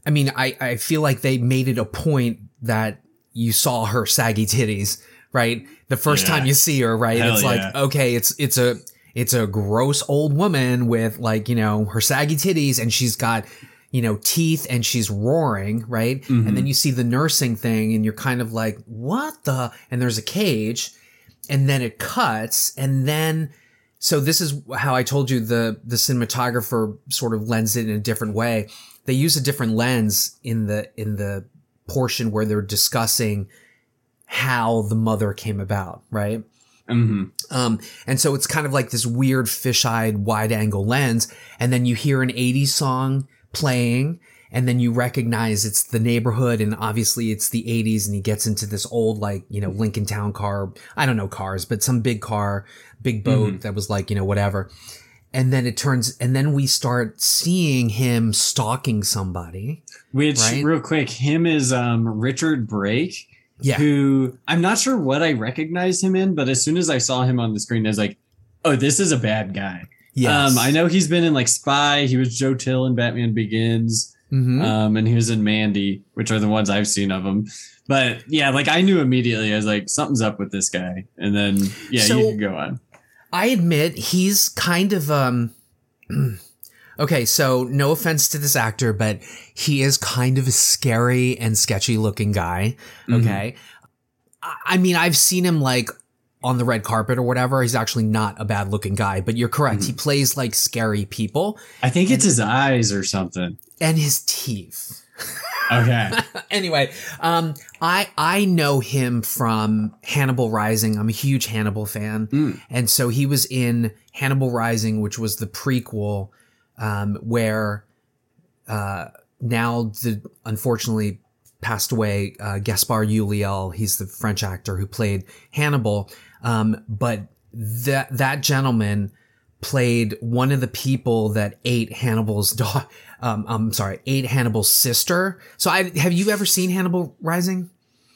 I mean, I I feel like they made it a point that you saw her saggy titties, right? The first Yeah. time you see her, right? Hell it's like, yeah. okay, it's it's a it's a gross old woman with like, you know, her saggy titties and she's got you know, teeth and she's roaring, right? Mhm. And then you see the nursing thing and you're kind of like, what the? And there's a cage and then it cuts and then so this is how I told you the the cinematographer sort of lends it in a different way. They use a different lens in the in the portion where they're discussing how the mother came about, right? hmm Um, and so it's kind of like this weird fish-eyed wide angle lens. And then you hear an 80s song playing and then you recognize it's the neighborhood and obviously it's the 80s and he gets into this old like, you know, Lincoln Town car. I don't know cars, but some big car, big boat that was like, you know, whatever. And then it turns, and then we start seeing him stalking somebody. Which Right? real quick, him is um Richard Brake, Yeah. who I'm not sure what I recognized him in, but as soon as I saw him on the screen, I was like, oh, this is a bad guy. Yes. Um, I know he's been in like Spy. He was Joe Chill in Batman Begins. Mhm. Um, and he was in Mandy, which are the ones I've seen of him. But yeah, like I knew immediately. I was like, something's up with this guy. And then yeah, So- you can go on. I admit he's kind of um okay, so no offense to this actor, but he is kind of a scary and sketchy looking guy. Mhm. Okay. I, I mean, I've seen him like on the red carpet or whatever. He's actually not a bad looking guy, but you're correct. He plays like scary people I think it's his eyes or something. And his teeth. Okay. anyway, um, I I know him from Hannibal Rising. I'm a huge Hannibal fan, Mm. and so he was in Hannibal Rising, which was the prequel, um, where uh, now the unfortunately passed away uh, Gaspard Ulliel. He's the French actor who played Hannibal, um, but that that gentleman played one of the people that ate Hannibal's dog. Um, I'm sorry, ate Hannibal's sister. So I have you ever seen Hannibal Rising?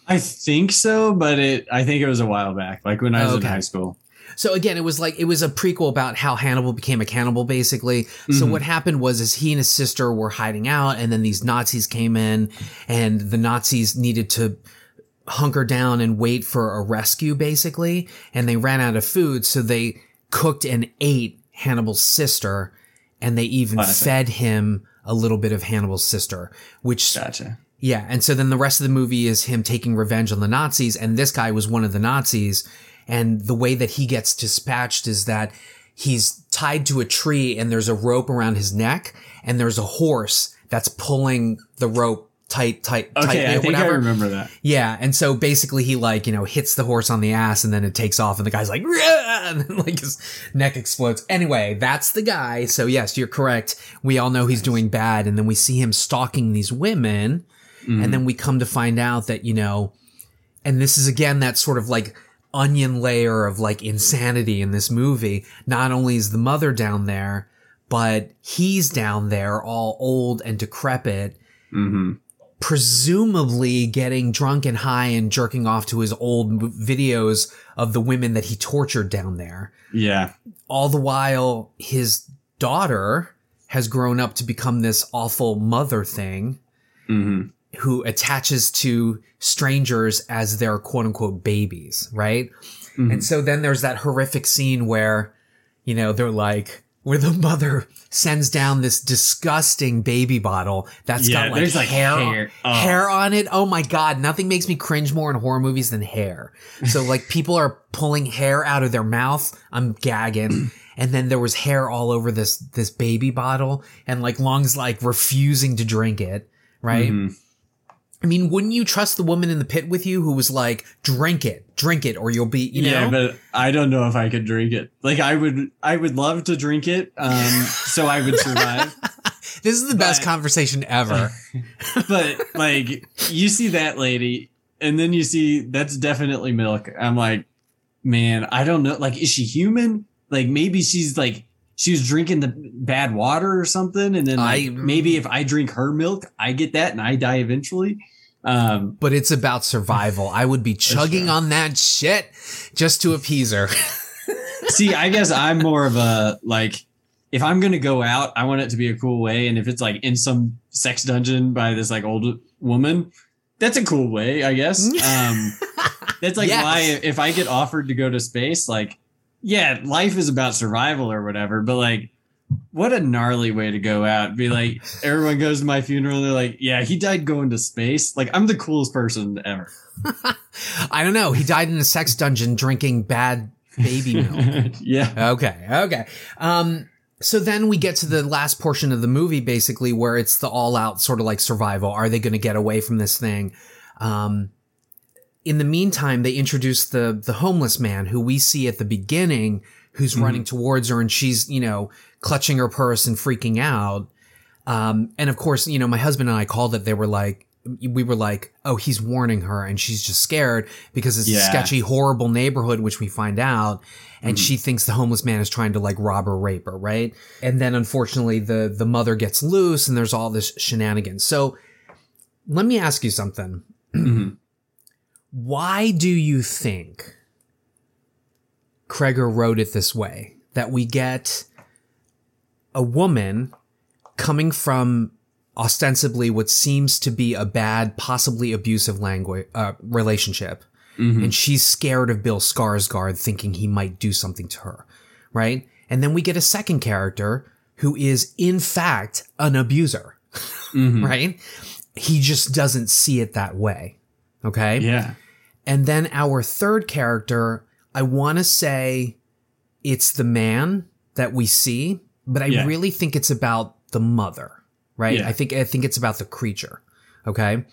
I think so, but it I think it was a while back, like when I was Okay. in high school. So again, it was like it was a prequel about how Hannibal became a cannibal, basically. So Mhm. what happened was, is he and his sister were hiding out, and then these Nazis came in, and the Nazis needed to hunker down and wait for a rescue, basically, and they ran out of food, so they cooked and ate Hannibal's sister, and they even Classic. fed him a little bit of Hannibal's sister, which Gotcha. yeah, and so then the rest of the movie is him taking revenge on the Nazis, and this guy was one of the Nazis. And the way that he gets dispatched is that he's tied to a tree and there's a rope around his neck, and there's a horse that's pulling the rope tight, tight, tight, Okay, I think whatever. I remember that. Yeah, and so basically he like, you know, hits the horse on the ass and then it takes off and the guy's like, "Rah!" and then like his neck explodes. Anyway, that's the guy. So yes, you're correct. We all know he's doing bad and then we see him stalking these women Mhm. and then we come to find out that, you know, and this is again that sort of like onion layer of like insanity in this movie. Not only is the mother down there, but he's down there all old and decrepit Mhm. Presumably getting drunk and high and jerking off to his old videos of the women that he tortured down there. Yeah. All the while, his daughter has grown up to become this awful mother thing hmm who attaches to strangers as their quote unquote babies, right? Mhm. And so then there's that horrific scene where, you know, they're like, where the mother sends down this disgusting baby bottle that's Yeah, got like, there's, like, hair, hair. Oh. hair on it. Oh my God. Nothing makes me cringe more in horror movies than hair. So like people are pulling hair out of their mouth. I'm gagging. And then there was hair all over this, this baby bottle and like Long's like refusing to drink it. Right. Mhm. I mean, wouldn't you trust the woman in the pit with you who was like, drink it, drink it, or you'll be, you yeah, know? but I don't know if I could drink it. Like I would, I would love to drink it, um, so I would survive. this is the best conversation ever. but like, you see that lady, and then you see that's definitely milk. I'm like, man, I don't know. Like, is she human? Like, maybe she's like she was drinking the bad water or something, and then like, I- maybe if I drink her milk, I get that and I die eventually. Um, but it's about survival. I would be chugging on that shit just to appease her. See, I guess I'm more of a like if I'm gonna go out, I want it to be a cool way. And if it's like in some sex dungeon by this like old woman, that's a cool way, I guess. Um that's like Yes. why if I get offered to go to space, like, yeah, life is about survival or whatever, but like what a gnarly way to go out. Be like, everyone goes to my funeral, they're like, Yeah, he died going to space. Like, I'm the coolest person ever. I don't know. He died in a sex dungeon drinking bad baby milk. yeah. Okay. Okay. Um, so then we get to the last portion of the movie, basically, where it's the all out sort of like survival. Are they going to get away from this thing? Um, in the meantime, they introduce the, the homeless man who we see at the beginning, who's Mhm. running towards her and she's, you know, clutching her purse and freaking out. Um, and of course, you know, my husband and I called it. They were like, we were like, oh, he's warning her and she's just scared because it's a sketchy, horrible neighborhood, which we find out. And Mhm. she thinks the homeless man is trying to like rob or rape her, right? And then unfortunately the, the mother gets loose and there's all this shenanigans. So let me ask you something. Why do you think Cregger wrote it this way? That we get a woman coming from ostensibly what seems to be a bad, possibly abusive language uh, relationship, Mhm. and she's scared of Bill Skarsgård, thinking he might do something to her, right? And then we get a second character who is in fact an abuser, Mhm. right? He just doesn't see it that way. Okay. Yeah. And then our third character, I want to say it's the man that we see, but I Yeah. really think it's about the mother, right? Yeah. I think I think it's about the creature. Okay?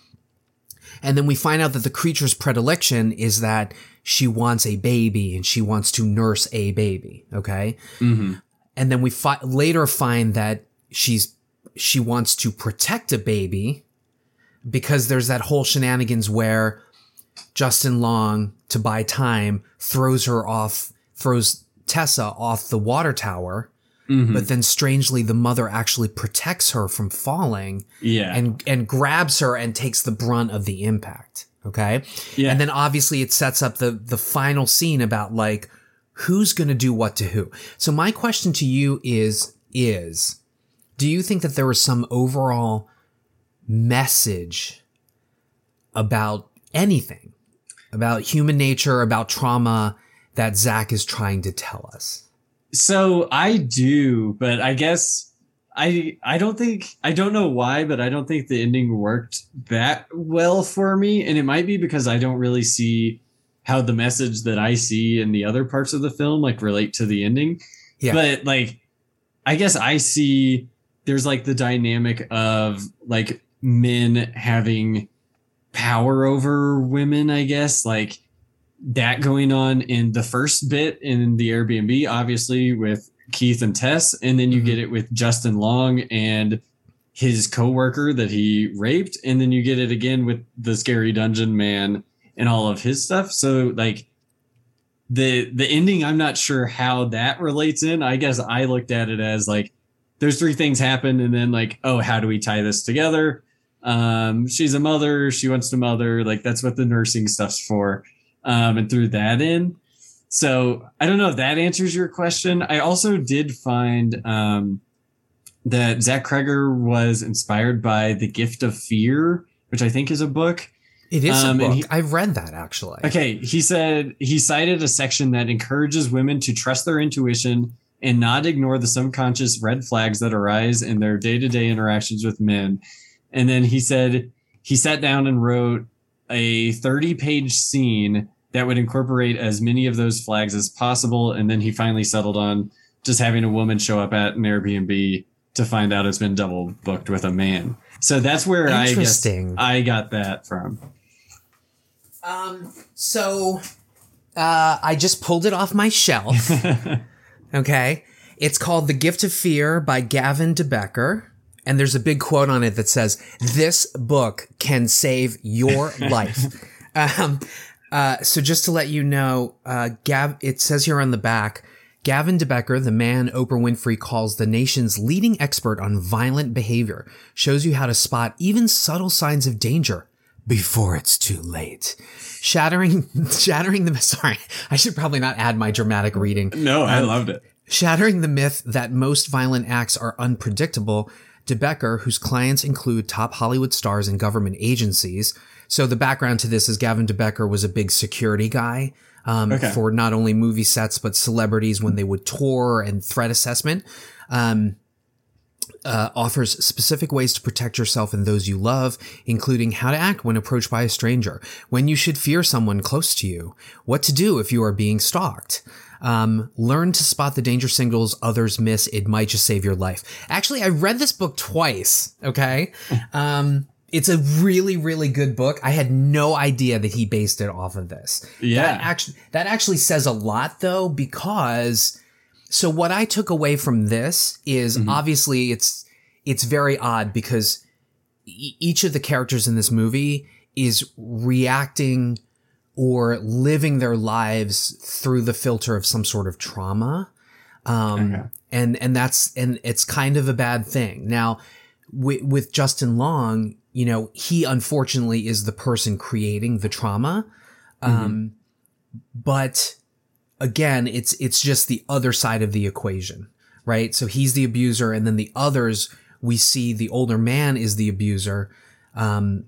And then we find out that the creature's predilection is that she wants a baby and she wants to nurse a baby, okay? hmm And then we fi- later find that she's she wants to protect a baby because there's that whole shenanigans where Justin Long to buy time throws her off throws Tessa off the water tower hmm but then strangely the mother actually protects her from falling yeah. and and grabs her and takes the brunt of the impact okay yeah. and then obviously it sets up the the final scene about like who's going to do what to who. So my question to you is is do you think that there was some overall message about anything about human nature, about trauma that Zach is trying to tell us? So I do, but I guess I I don't think I don't know why, but I don't think the ending worked that well for me, and it might be because I don't really see how the message that I see in the other parts of the film like relate to the ending. Yeah. But like I guess I see there's like the dynamic of like men having power over women, I guess, like that going on in the first bit in the Airbnb, obviously with Keith and Tess, and then you Mhm. get it with Justin Long and his coworker that he raped, and then you get it again with the scary dungeon man and all of his stuff. So like the the ending, I'm not sure how that relates in. I guess I looked at it as like those three things happen, and then like, oh, how do we tie this together? Um, she's a mother, she wants to mother, like that's what the nursing stuff's for. Um, and threw that in. So I don't know if that answers your question. I also did find um, that Zach Cregger was inspired by The Gift of Fear, which I think is a book. It is Um, a book. he- I've read that actually. Okay, he said he cited a section that encourages women to trust their intuition and not ignore the subconscious red flags that arise in their day-to-day interactions with men. And then he said he sat down and wrote a 30-page scene that would incorporate as many of those flags as possible and then he finally settled on just having a woman show up at an Airbnb to find out it's been double booked with a man. So that's where I guess Interesting. I got that from. Um, so uh, I just pulled it off my shelf. okay. It's called The Gift of Fear by Gavin DeBecker. And there's a big quote on it that says, This book can save your life. um, uh, so just to let you know, uh, Gav, it says here on the back, Gavin DeBecker, the man Oprah Winfrey calls the nation's leading expert on violent behavior, shows you how to spot even subtle signs of danger before it's too late. Shattering, shattering the, sorry, I should probably not add my dramatic reading. no, I loved it. Shattering the myth that most violent acts are unpredictable, DeBecker, whose clients include top Hollywood stars and government agencies. So the background to this is Gavin DeBecker was a big security guy um, Okay. for not only movie sets but celebrities when they would tour and threat assessment. Um, uh, offers specific ways to protect yourself and those you love, including how to act when approached by a stranger, when you should fear someone close to you, what to do if you are being stalked. Um, learn to spot the danger signals others miss. It might just save your life. Actually, I read this book twice. Okay. Um, it's a really, really good book. I had no idea that he based it off of this. Yeah. That actually, that actually says a lot though, because so what I took away from this is obviously it's, it's very odd because e- each of the characters in this movie is reacting or living their lives through the filter of some sort of trauma. Um, Okay. and, and that's, and it's kind of a bad thing. Now, with, with Justin Long, you know, he unfortunately is the person creating the trauma. Um, but again, it's, it's just the other side of the equation, right? So he's the abuser and then the others, we see the older man is the abuser. Um,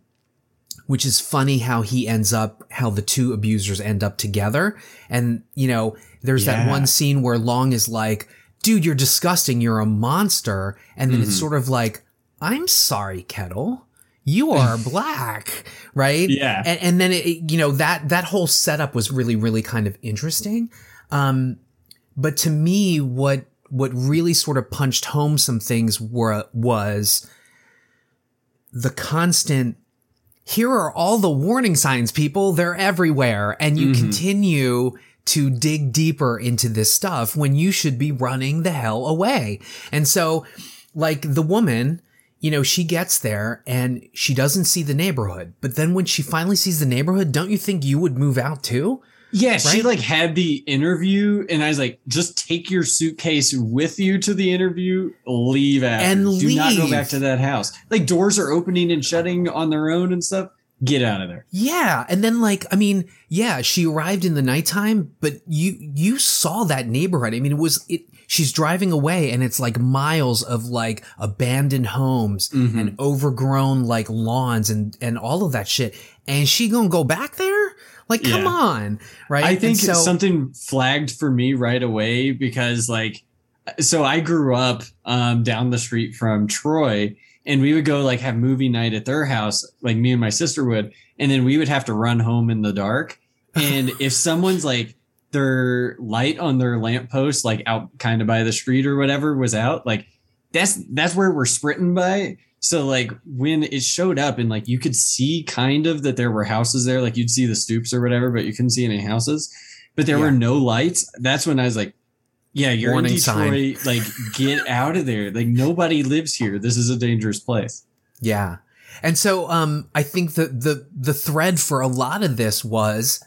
which is funny how he ends up, how the two abusers end up together. And, you know, there's that one scene where Long is like, dude, you're disgusting. You're a monster. And then it's sort of like, I'm sorry, Kettle. You are black, right? Yeah. And, and then it, it- you know, that, that whole setup was really, really kind of interesting. Um, but to me, what, what really sort of punched home some things were, was the constant here are all the warning signs, people. They're everywhere. And you mm-hmm. continue to dig deeper into this stuff when you should be running the hell away. And so, like the woman, you know, she gets there and she doesn't see the neighborhood. But then when she finally sees the neighborhood, don't you think you would move out too? Yeah, she like had the interview, and I was like, just take your suitcase with you to the interview, leave after. And Do not go back to that house. Like doors are opening and shutting on their own and stuff. Get out of there. Yeah. And then like, I mean, yeah, she arrived in the nighttime, but you, you saw that neighborhood. I mean, it was, it, she's driving away and it's like miles of like abandoned homes Mhm. and overgrown like lawns and, and all of that shit. And she gonna go back there? Like, come Yeah. on. Right. I think so, something flagged for me right away because like so I grew up um down the street from Troy and we would go like have movie night at their house like me and my sister would and then we would have to run home in the dark and if someone's like their light on their lamppost like out kind of by the street or whatever was out like that's that's where we're sprinting by so like when it showed up and like you could see kind of that there were houses there, like you'd see the stoops or whatever, but you couldn't see any houses. But there Yeah. were no lights. That's when I was like, "Yeah, you're Warning in sign. Detroit. Like, get out of there. Like nobody lives here. This is a dangerous place." yeah. And so, um, I think the, the, the thread for a lot of this was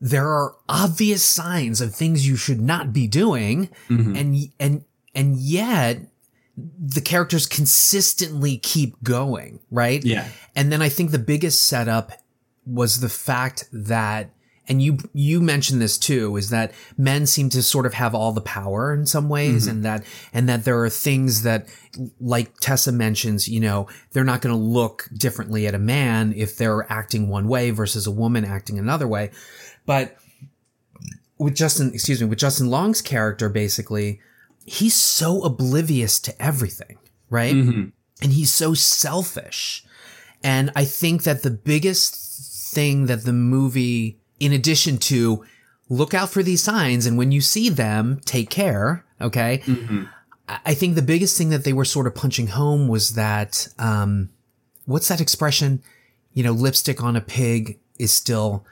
there are obvious signs of things you should not be doing. Mhm. and and and yet the characters consistently keep going right? Yeah, and then i think the biggest setup was the fact that and you you mentioned this too is that men seem to sort of have all the power in some ways Mm-hmm. and that and that there are things that like Tessa mentions you know they're not going to look differently at a man if they're acting one way versus a woman acting another way. But with Justin excuse me with Justin Long's character basically he's so oblivious to everything right Mhm. and he's so selfish. And I think that the biggest thing that the movie, in addition to look out for these signs and when you see them, take care. Okay. Mhm. I I think the biggest thing that they were sort of punching home was that, um, what's that expression? You know, lipstick on a pig is still,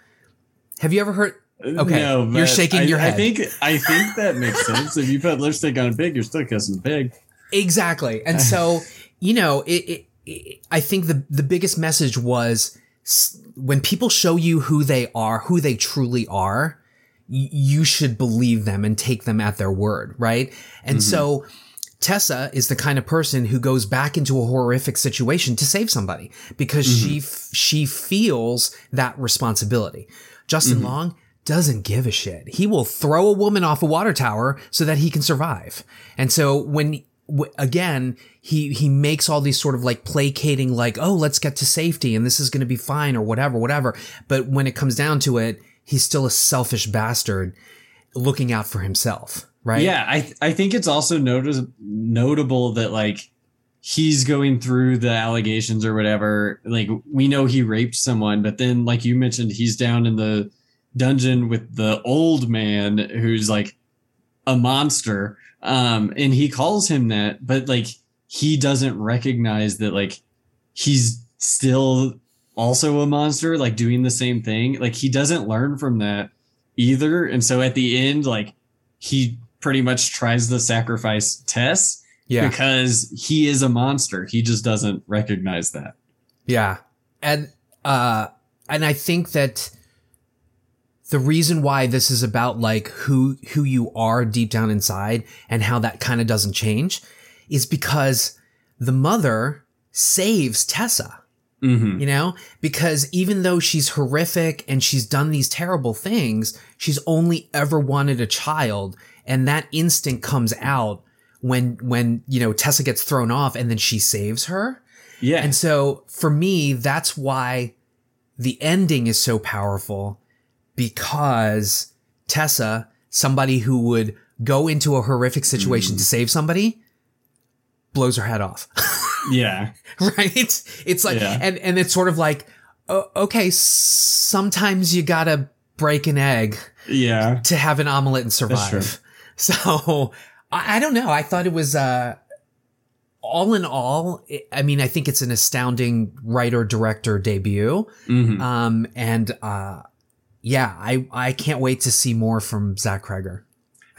have you ever heard? Okay, no, you're shaking I, your head. I think I think that makes sense. If you put lipstick on a pig, you're still kissing a pig. Exactly. And so, you know, it, it, it, I think the, the biggest message was when people show you who they are, who they truly are, you should believe them and take them at their word, right? And mm-hmm. so Tessa is the kind of person who goes back into a horrific situation to save somebody because mm-hmm. she f- she feels that responsibility. Justin mm-hmm. Long doesn't give a shit. He will throw a woman off a water tower so that he can survive. And so when again he he makes all these sort of like placating like oh let's get to safety and this is going to be fine or whatever whatever but when it comes down to it he's still a selfish bastard looking out for himself right Yeah, I I think it's also notice, notable that like he's going through the allegations or whatever. Like we know he raped someone, but then like you mentioned, he's down in the dungeon with the old man who's like a monster. Um, and he calls him that, but like he doesn't recognize that like he's still also a monster, like doing the same thing. Like he doesn't learn from that either. And so at the end, like he pretty much tries to sacrifice Tess yeah because he is a monster. He just doesn't recognize that. Yeah. And uh and I think that the reason why this is about like who who you are deep down inside and how that kind of doesn't change is because the mother saves Tessa. Mm-hmm. You know, because even though she's horrific and she's done these terrible things, she's only ever wanted a child. And that instinct comes out when, when, you know, Tessa gets thrown off and then she saves her. Yeah. And so for me, that's why the ending is so powerful because Tessa, somebody who would go into a horrific situation to save somebody, blows her head off. yeah. right? It's like, Yeah. and, and it's sort of like, okay, sometimes you gotta break an egg Yeah. to have an omelet and survive. So I, I don't know. I thought it was, uh, all in all, I mean, I think it's an astounding writer director debut. Mhm. Um, and, uh, yeah, I, I can't wait to see more from Zach Cregger.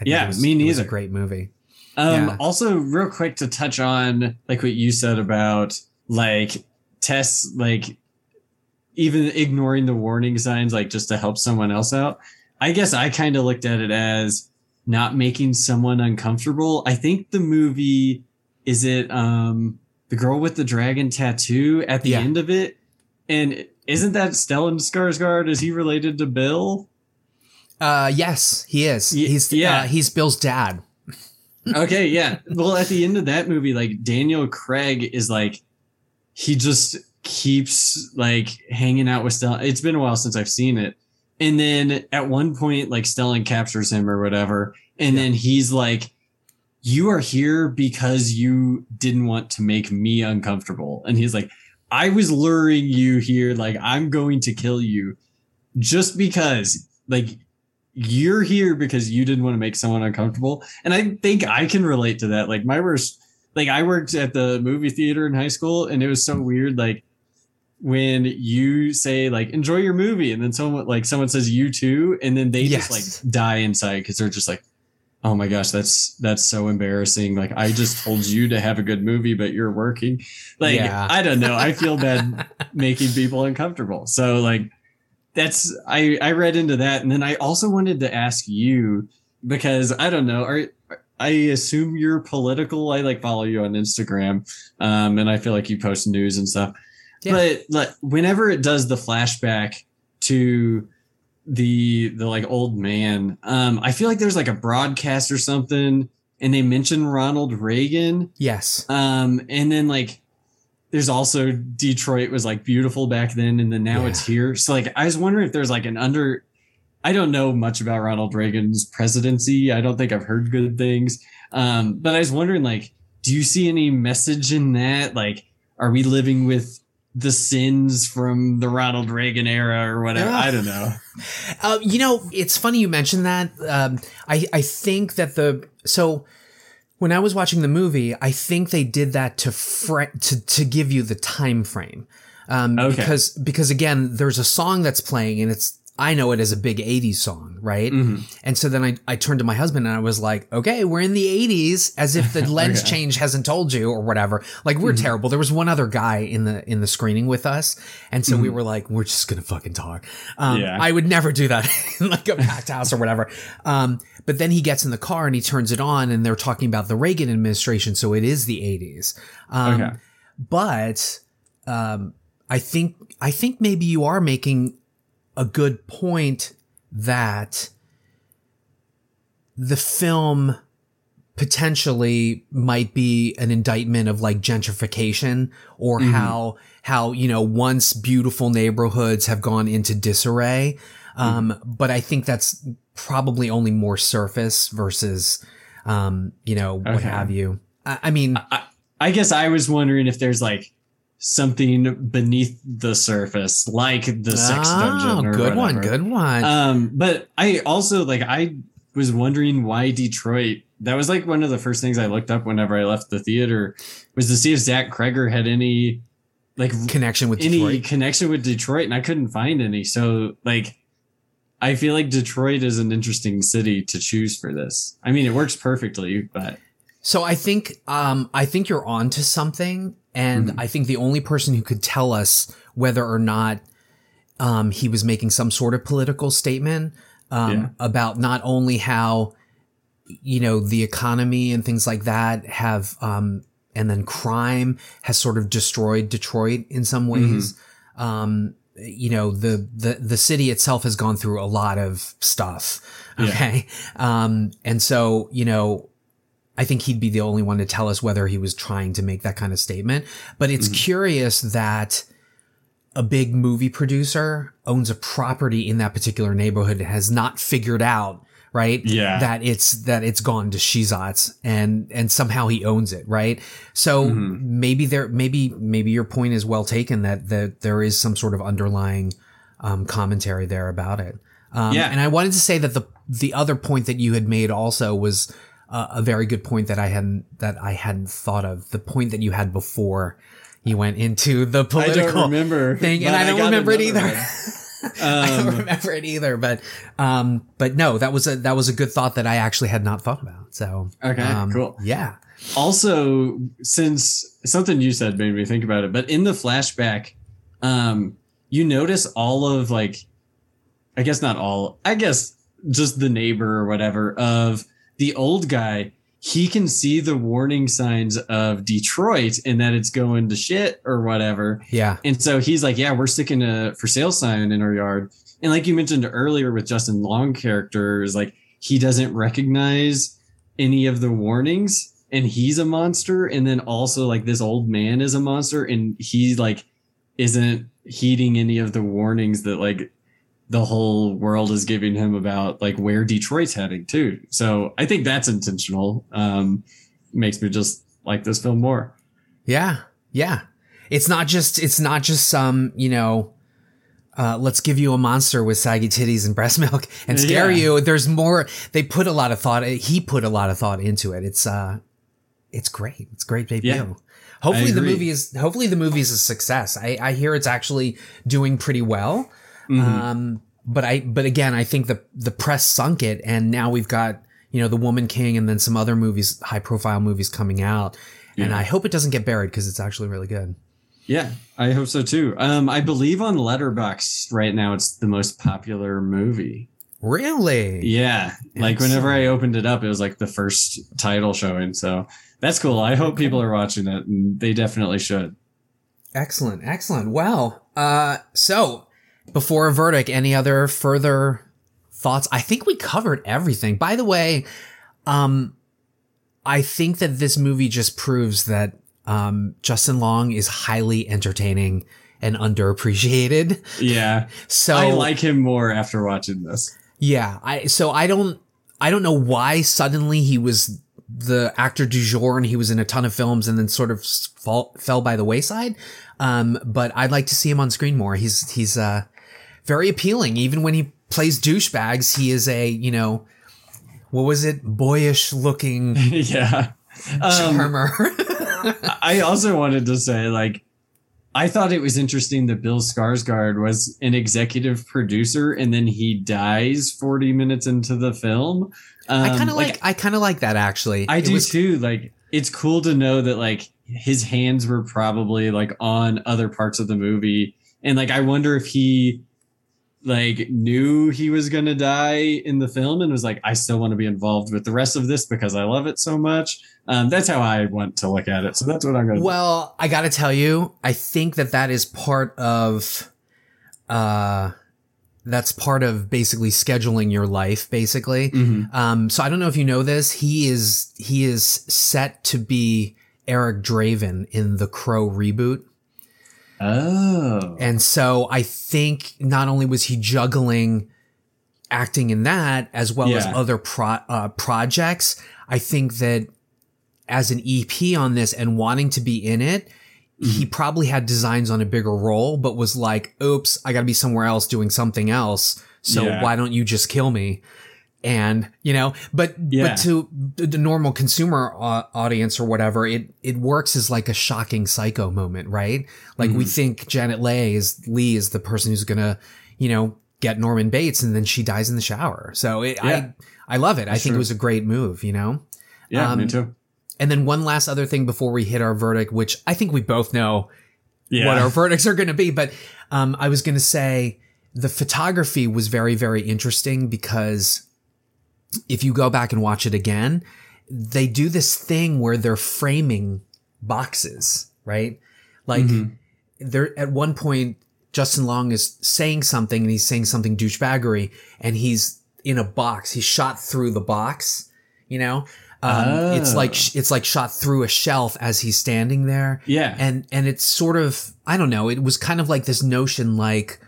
I think Yeah, it was- me it was a great movie. Um, Yeah. also real quick to touch on like what you said about like Tess, like even ignoring the warning signs, like just to help someone else out. I guess I kind of looked at it as not making someone uncomfortable. I think the movie is it um the girl with the dragon tattoo at the Yeah. end of it, and isn't that Stellan Skarsgård? Is he related to Bill? Uh, yes, he is. Ye- he's, yeah. uh, he's Bill's dad. okay, yeah. Well, at the end of that movie, like Daniel Craig is like, he just keeps like hanging out with Stellan. It's been a while since I've seen it. And then at one point, like Stellan captures him or whatever. And Yeah. then he's like, You are here because you didn't want to make me uncomfortable. And he's like, I was luring you here. Like, I'm going to kill you just because, like, you're here because you didn't want to make someone uncomfortable. And I think I can relate to that. Like my worst, like I worked at the movie theater in high school and it was so weird. Like when you say like, enjoy your movie. And then someone like someone says you too. And then they Yes. just like die inside because they're just like, oh my gosh, that's, that's so embarrassing. Like I just told you to have a good movie, but you're working. Like, Yeah. I don't know. I feel bad making people uncomfortable. So like, that's I I read into that, and then I also wanted to ask you because I don't know. Are I assume you're political? I like follow you on Instagram, um, and I feel like you post news and stuff. Yeah. But like whenever it does the flashback to the the like old man. Um, I feel like there's like a broadcast or something, and they mention Ronald Reagan. Yes. Um, and then like there's also Detroit was like beautiful back then, and then now Yeah. it's here. So like I was wondering if there's like an under. I don't know much about Ronald Reagan's presidency. I don't think I've heard good things. Um, but I was wondering like, do you see any message in that? Like, are we living with the sins from the Ronald Reagan era or whatever? Yeah. I don't know. Uh, you know, it's funny you mentioned that. Um, I I think that the so when I was watching the movie, I think they did that to fr- to to give you the time frame. Um, Okay. because because again, there's a song that's playing and it's I know it as a big 80s song, right? Mhm. And so then I, I turned to my husband and I was like, okay, we're in the 80s, as if the lens Okay. change hasn't told you or whatever. Like we're terrible. There was one other guy in the in the screening with us, and so we were like, we're just gonna fucking talk. Um, Yeah. I would never do that in like a packed house or whatever. Um, but then he gets in the car and he turns it on, and they're talking about the Reagan administration, so it is the 80s. Um, Okay. but um, I think I think maybe you are making a good point that the film potentially might be an indictment of like gentrification or how how you know once beautiful neighborhoods have gone into disarray um but i think that's probably only more surface versus um you know what have you. I, I mean I, I guess I was wondering if there's like something beneath the surface, like the sex dungeon. Or Oh, good one, good one. Um, but I also like I was wondering why Detroit. That was like one of the first things I looked up whenever I left the theater was to see if Zach Cregger had any like Connection with any Detroit. connection with Detroit, and I couldn't find any. So like. I feel like Detroit is an interesting city to choose for this. I mean, it works perfectly, but So I think um I think you're on to something and Mhm. I think the only person who could tell us whether or not um he was making some sort of political statement um Yeah. about not only how you know the economy and things like that have um and then crime has sort of destroyed Detroit in some ways. Um you know the the the city itself has gone through a lot of stuff. Yeah. Okay. Um and so, you know, I think he'd be the only one to tell us whether he was trying to make that kind of statement. But it's Mhm. curious that a big movie producer owns a property in that particular neighborhood and has not figured out, right? Yeah. That it's that it's gone to Shizat's and and somehow he owns it, right? So Mhm. maybe there maybe maybe your point is well taken that that there is some sort of underlying um, commentary there about it. Um, Yeah. And I wanted to say that the the other point that you had made also was uh, a very good point that I hadn't that I hadn't thought of. The point that you had before you went into the I political don't remember thing, and I don't got remember it either. one. I don't Um, remember it either, but um, but no, that was a that was a good thought that I actually had not thought about. So Okay, um, cool. yeah, also since something you said made me think about it but in the flashback um you notice all of like i guess not all i guess just the neighbor or whatever of the old guy he can see the warning signs of detroit and that it's going to shit or whatever. Yeah, and so he's like yeah we're sticking a for sale sign in our yard. And like you mentioned earlier with justin long characters like he doesn't recognize any of the warnings and he's a monster. And then also like this old man is a monster and he like isn't heeding any of the warnings that like the whole world is giving him about like where detroit's heading too so i think that's intentional um makes me just like this film more yeah, yeah. It's not just it's not just some you know. Uh, let's give you a monster with saggy titties and breast milk and scare Yeah. you. There's more. They put a lot of thought. He put a lot of thought into it. It's uh, it's great. It's great debut. Yeah. Hopefully the movie is hopefully the movie is a success. I, I hear it's actually doing pretty well. Mhm. Um, but I but again, I think the the press sunk it, and now we've got you know the Woman King, and then some other movies, high profile movies coming out, and I hope it doesn't get buried because it's actually really good. Yeah, I hope so too. Um, I believe on Letterboxd right now it's the most popular movie. Really? Yeah, like whenever I opened it up, it was like the first title showing. So that's cool. I hope people are watching it, and they definitely should. Excellent, excellent. Well, uh, so before a verdict, any other further thoughts? I think we covered everything. By the way, um, I think that this movie just proves that um, Justin Long is highly entertaining and underappreciated. Yeah. So I like him more after watching this. Yeah, I so I don't I don't know why suddenly he was the actor du jour and he was in a ton of films and then sort of fall, fell by the wayside. Um, but I'd like to see him on screen more. He's he's uh very appealing. Even when he plays douchebags, he is a you know what was it boyish looking yeah. Um, charmer. I also wanted to say, like, I thought it was interesting that Bill Skarsgård was an executive producer and then he dies 40 minutes into the film. Um, I kind of like, I kind of like that actually. I It do was- too. Like, it's cool to know that like his hands were probably like on other parts of the movie, and like I wonder if he like knew he was gonna die in the film and was like, I still want to be involved with the rest of this because I love it so much. Um, that's how I want to look at it. So that's what I'm gonna. Well, I got to tell you, I think that that is part of, uh, that's part of basically scheduling your life, basically. Mhm. Um, so I don't know if you know this. He is he is set to be Eric Draven in the Crow reboot, Oh. and so I think not only was he juggling acting in that as well as other pro- uh, projects, I think that as an EP on this and wanting to be in it, he Mm-hmm. probably had designs on a bigger role, but was like, oops, I got to be somewhere else doing something else. So Yeah. why don't you just kill me? And, you know, but, Yeah. but to the normal consumer audience or whatever, it, it works as like a shocking psycho moment, right? Like we think Janet Leigh is, Lee is the person who's going to, you know, get Norman Bates and then she dies in the shower. So it, Yeah. I, I love it. I think true. it was a great move, you know? yeah, me um, too. And then one last other thing before we hit our verdict, which I think we both know Yeah. what our verdicts are going to be. But um, I was going to say the photography was very, very interesting because if you go back and watch it again, they do this thing where they're framing boxes, right? Like they're at one point, Justin Long is saying something and he's saying something douchebaggery and he's in a box. He's shot through the box, you know? Um, it's Oh. like, it's like shot through a shelf as he's standing there Yeah. and and it's sort of i don't know it was kind of like this notion like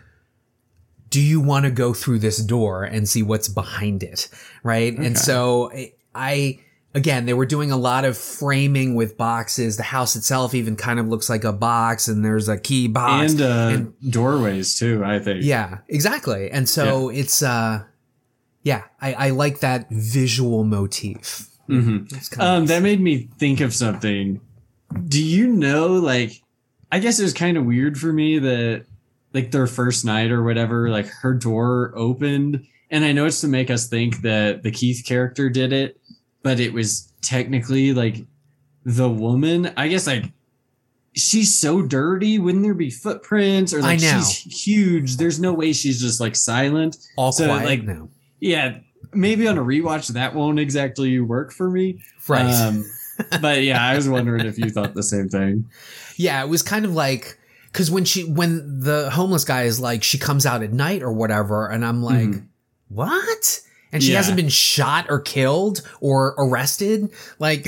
do you want to go through this door and see what's behind it right? And so I- i again they were doing a lot of framing with boxes. The house itself even kind of looks like a box and there's a key box. And, uh, doorways too, I think. yeah exactly. And so it's uh yeah I, I like that visual motif. Mhm. Of- Um, that made me think of something. Do you know, like, I guess it was kind of weird for me that, like, their first night or whatever, like, her door opened. And I know it's to make us think that the Keith character did it, but it was technically, like, the woman. I guess, like, she's so dirty. Wouldn't there be footprints? Or, like, she's huge. There's no way she's just, like, silent. all so, quiet like, now Yeah. Maybe on a rewatch, that won't exactly work for me. right Um, but yeah, I was wondering if you thought the same thing. Yeah, it was kind of like because when she when the homeless guy is like she comes out at night or whatever, and I'm like, Mhm. what? And she Yeah. hasn't been shot or killed or arrested. Like,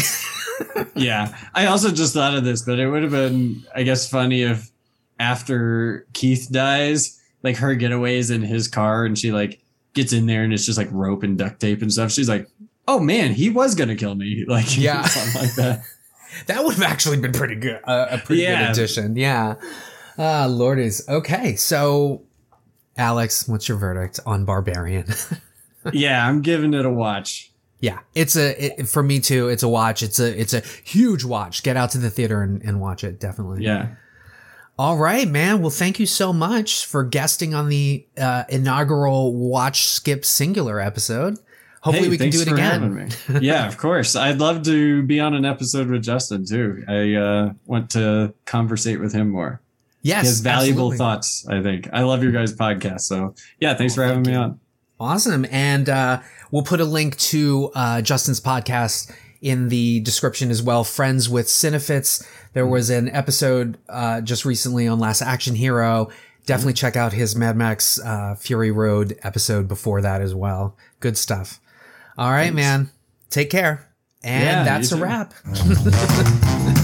Yeah. I also just thought of this, but it would have been, I guess, funny if after Keith dies, like her getaway is in his car and she like gets in there and it's just like rope and duct tape and stuff. She's like, oh man, he was going to kill me. Like, Yeah. something like that. that would have actually been pretty good. Uh, a pretty Yeah. good addition. Yeah. Ah, lordies. Okay, so Alex, what's your verdict on Barbarian? yeah. I'm giving it a watch. yeah, it's a it, for me too. It's a watch. It's a it's a huge watch. Get out to the theater and, and watch it. Definitely. Yeah. All right, man. Well, thank you so much for guesting on the uh, inaugural Watch Skip Singular episode. Hopefully, Hey, we can do it again. yeah, of course. I'd love to be on an episode with Justin too. I uh, want to conversate with him more. Yes, He has valuable absolutely. thoughts, I think. I love your guys' podcast. So yeah, thanks Oh, for having thank me on. Awesome. And uh, we'll put a link to uh, Justin's podcast in the description as well. Friends with Cinefits. There was an episode uh, just recently on Last Action Hero definitely check out his Mad Max uh, Fury Road episode before that as well. Good stuff. All right, man. Take care. And Yeah, that's a wrap.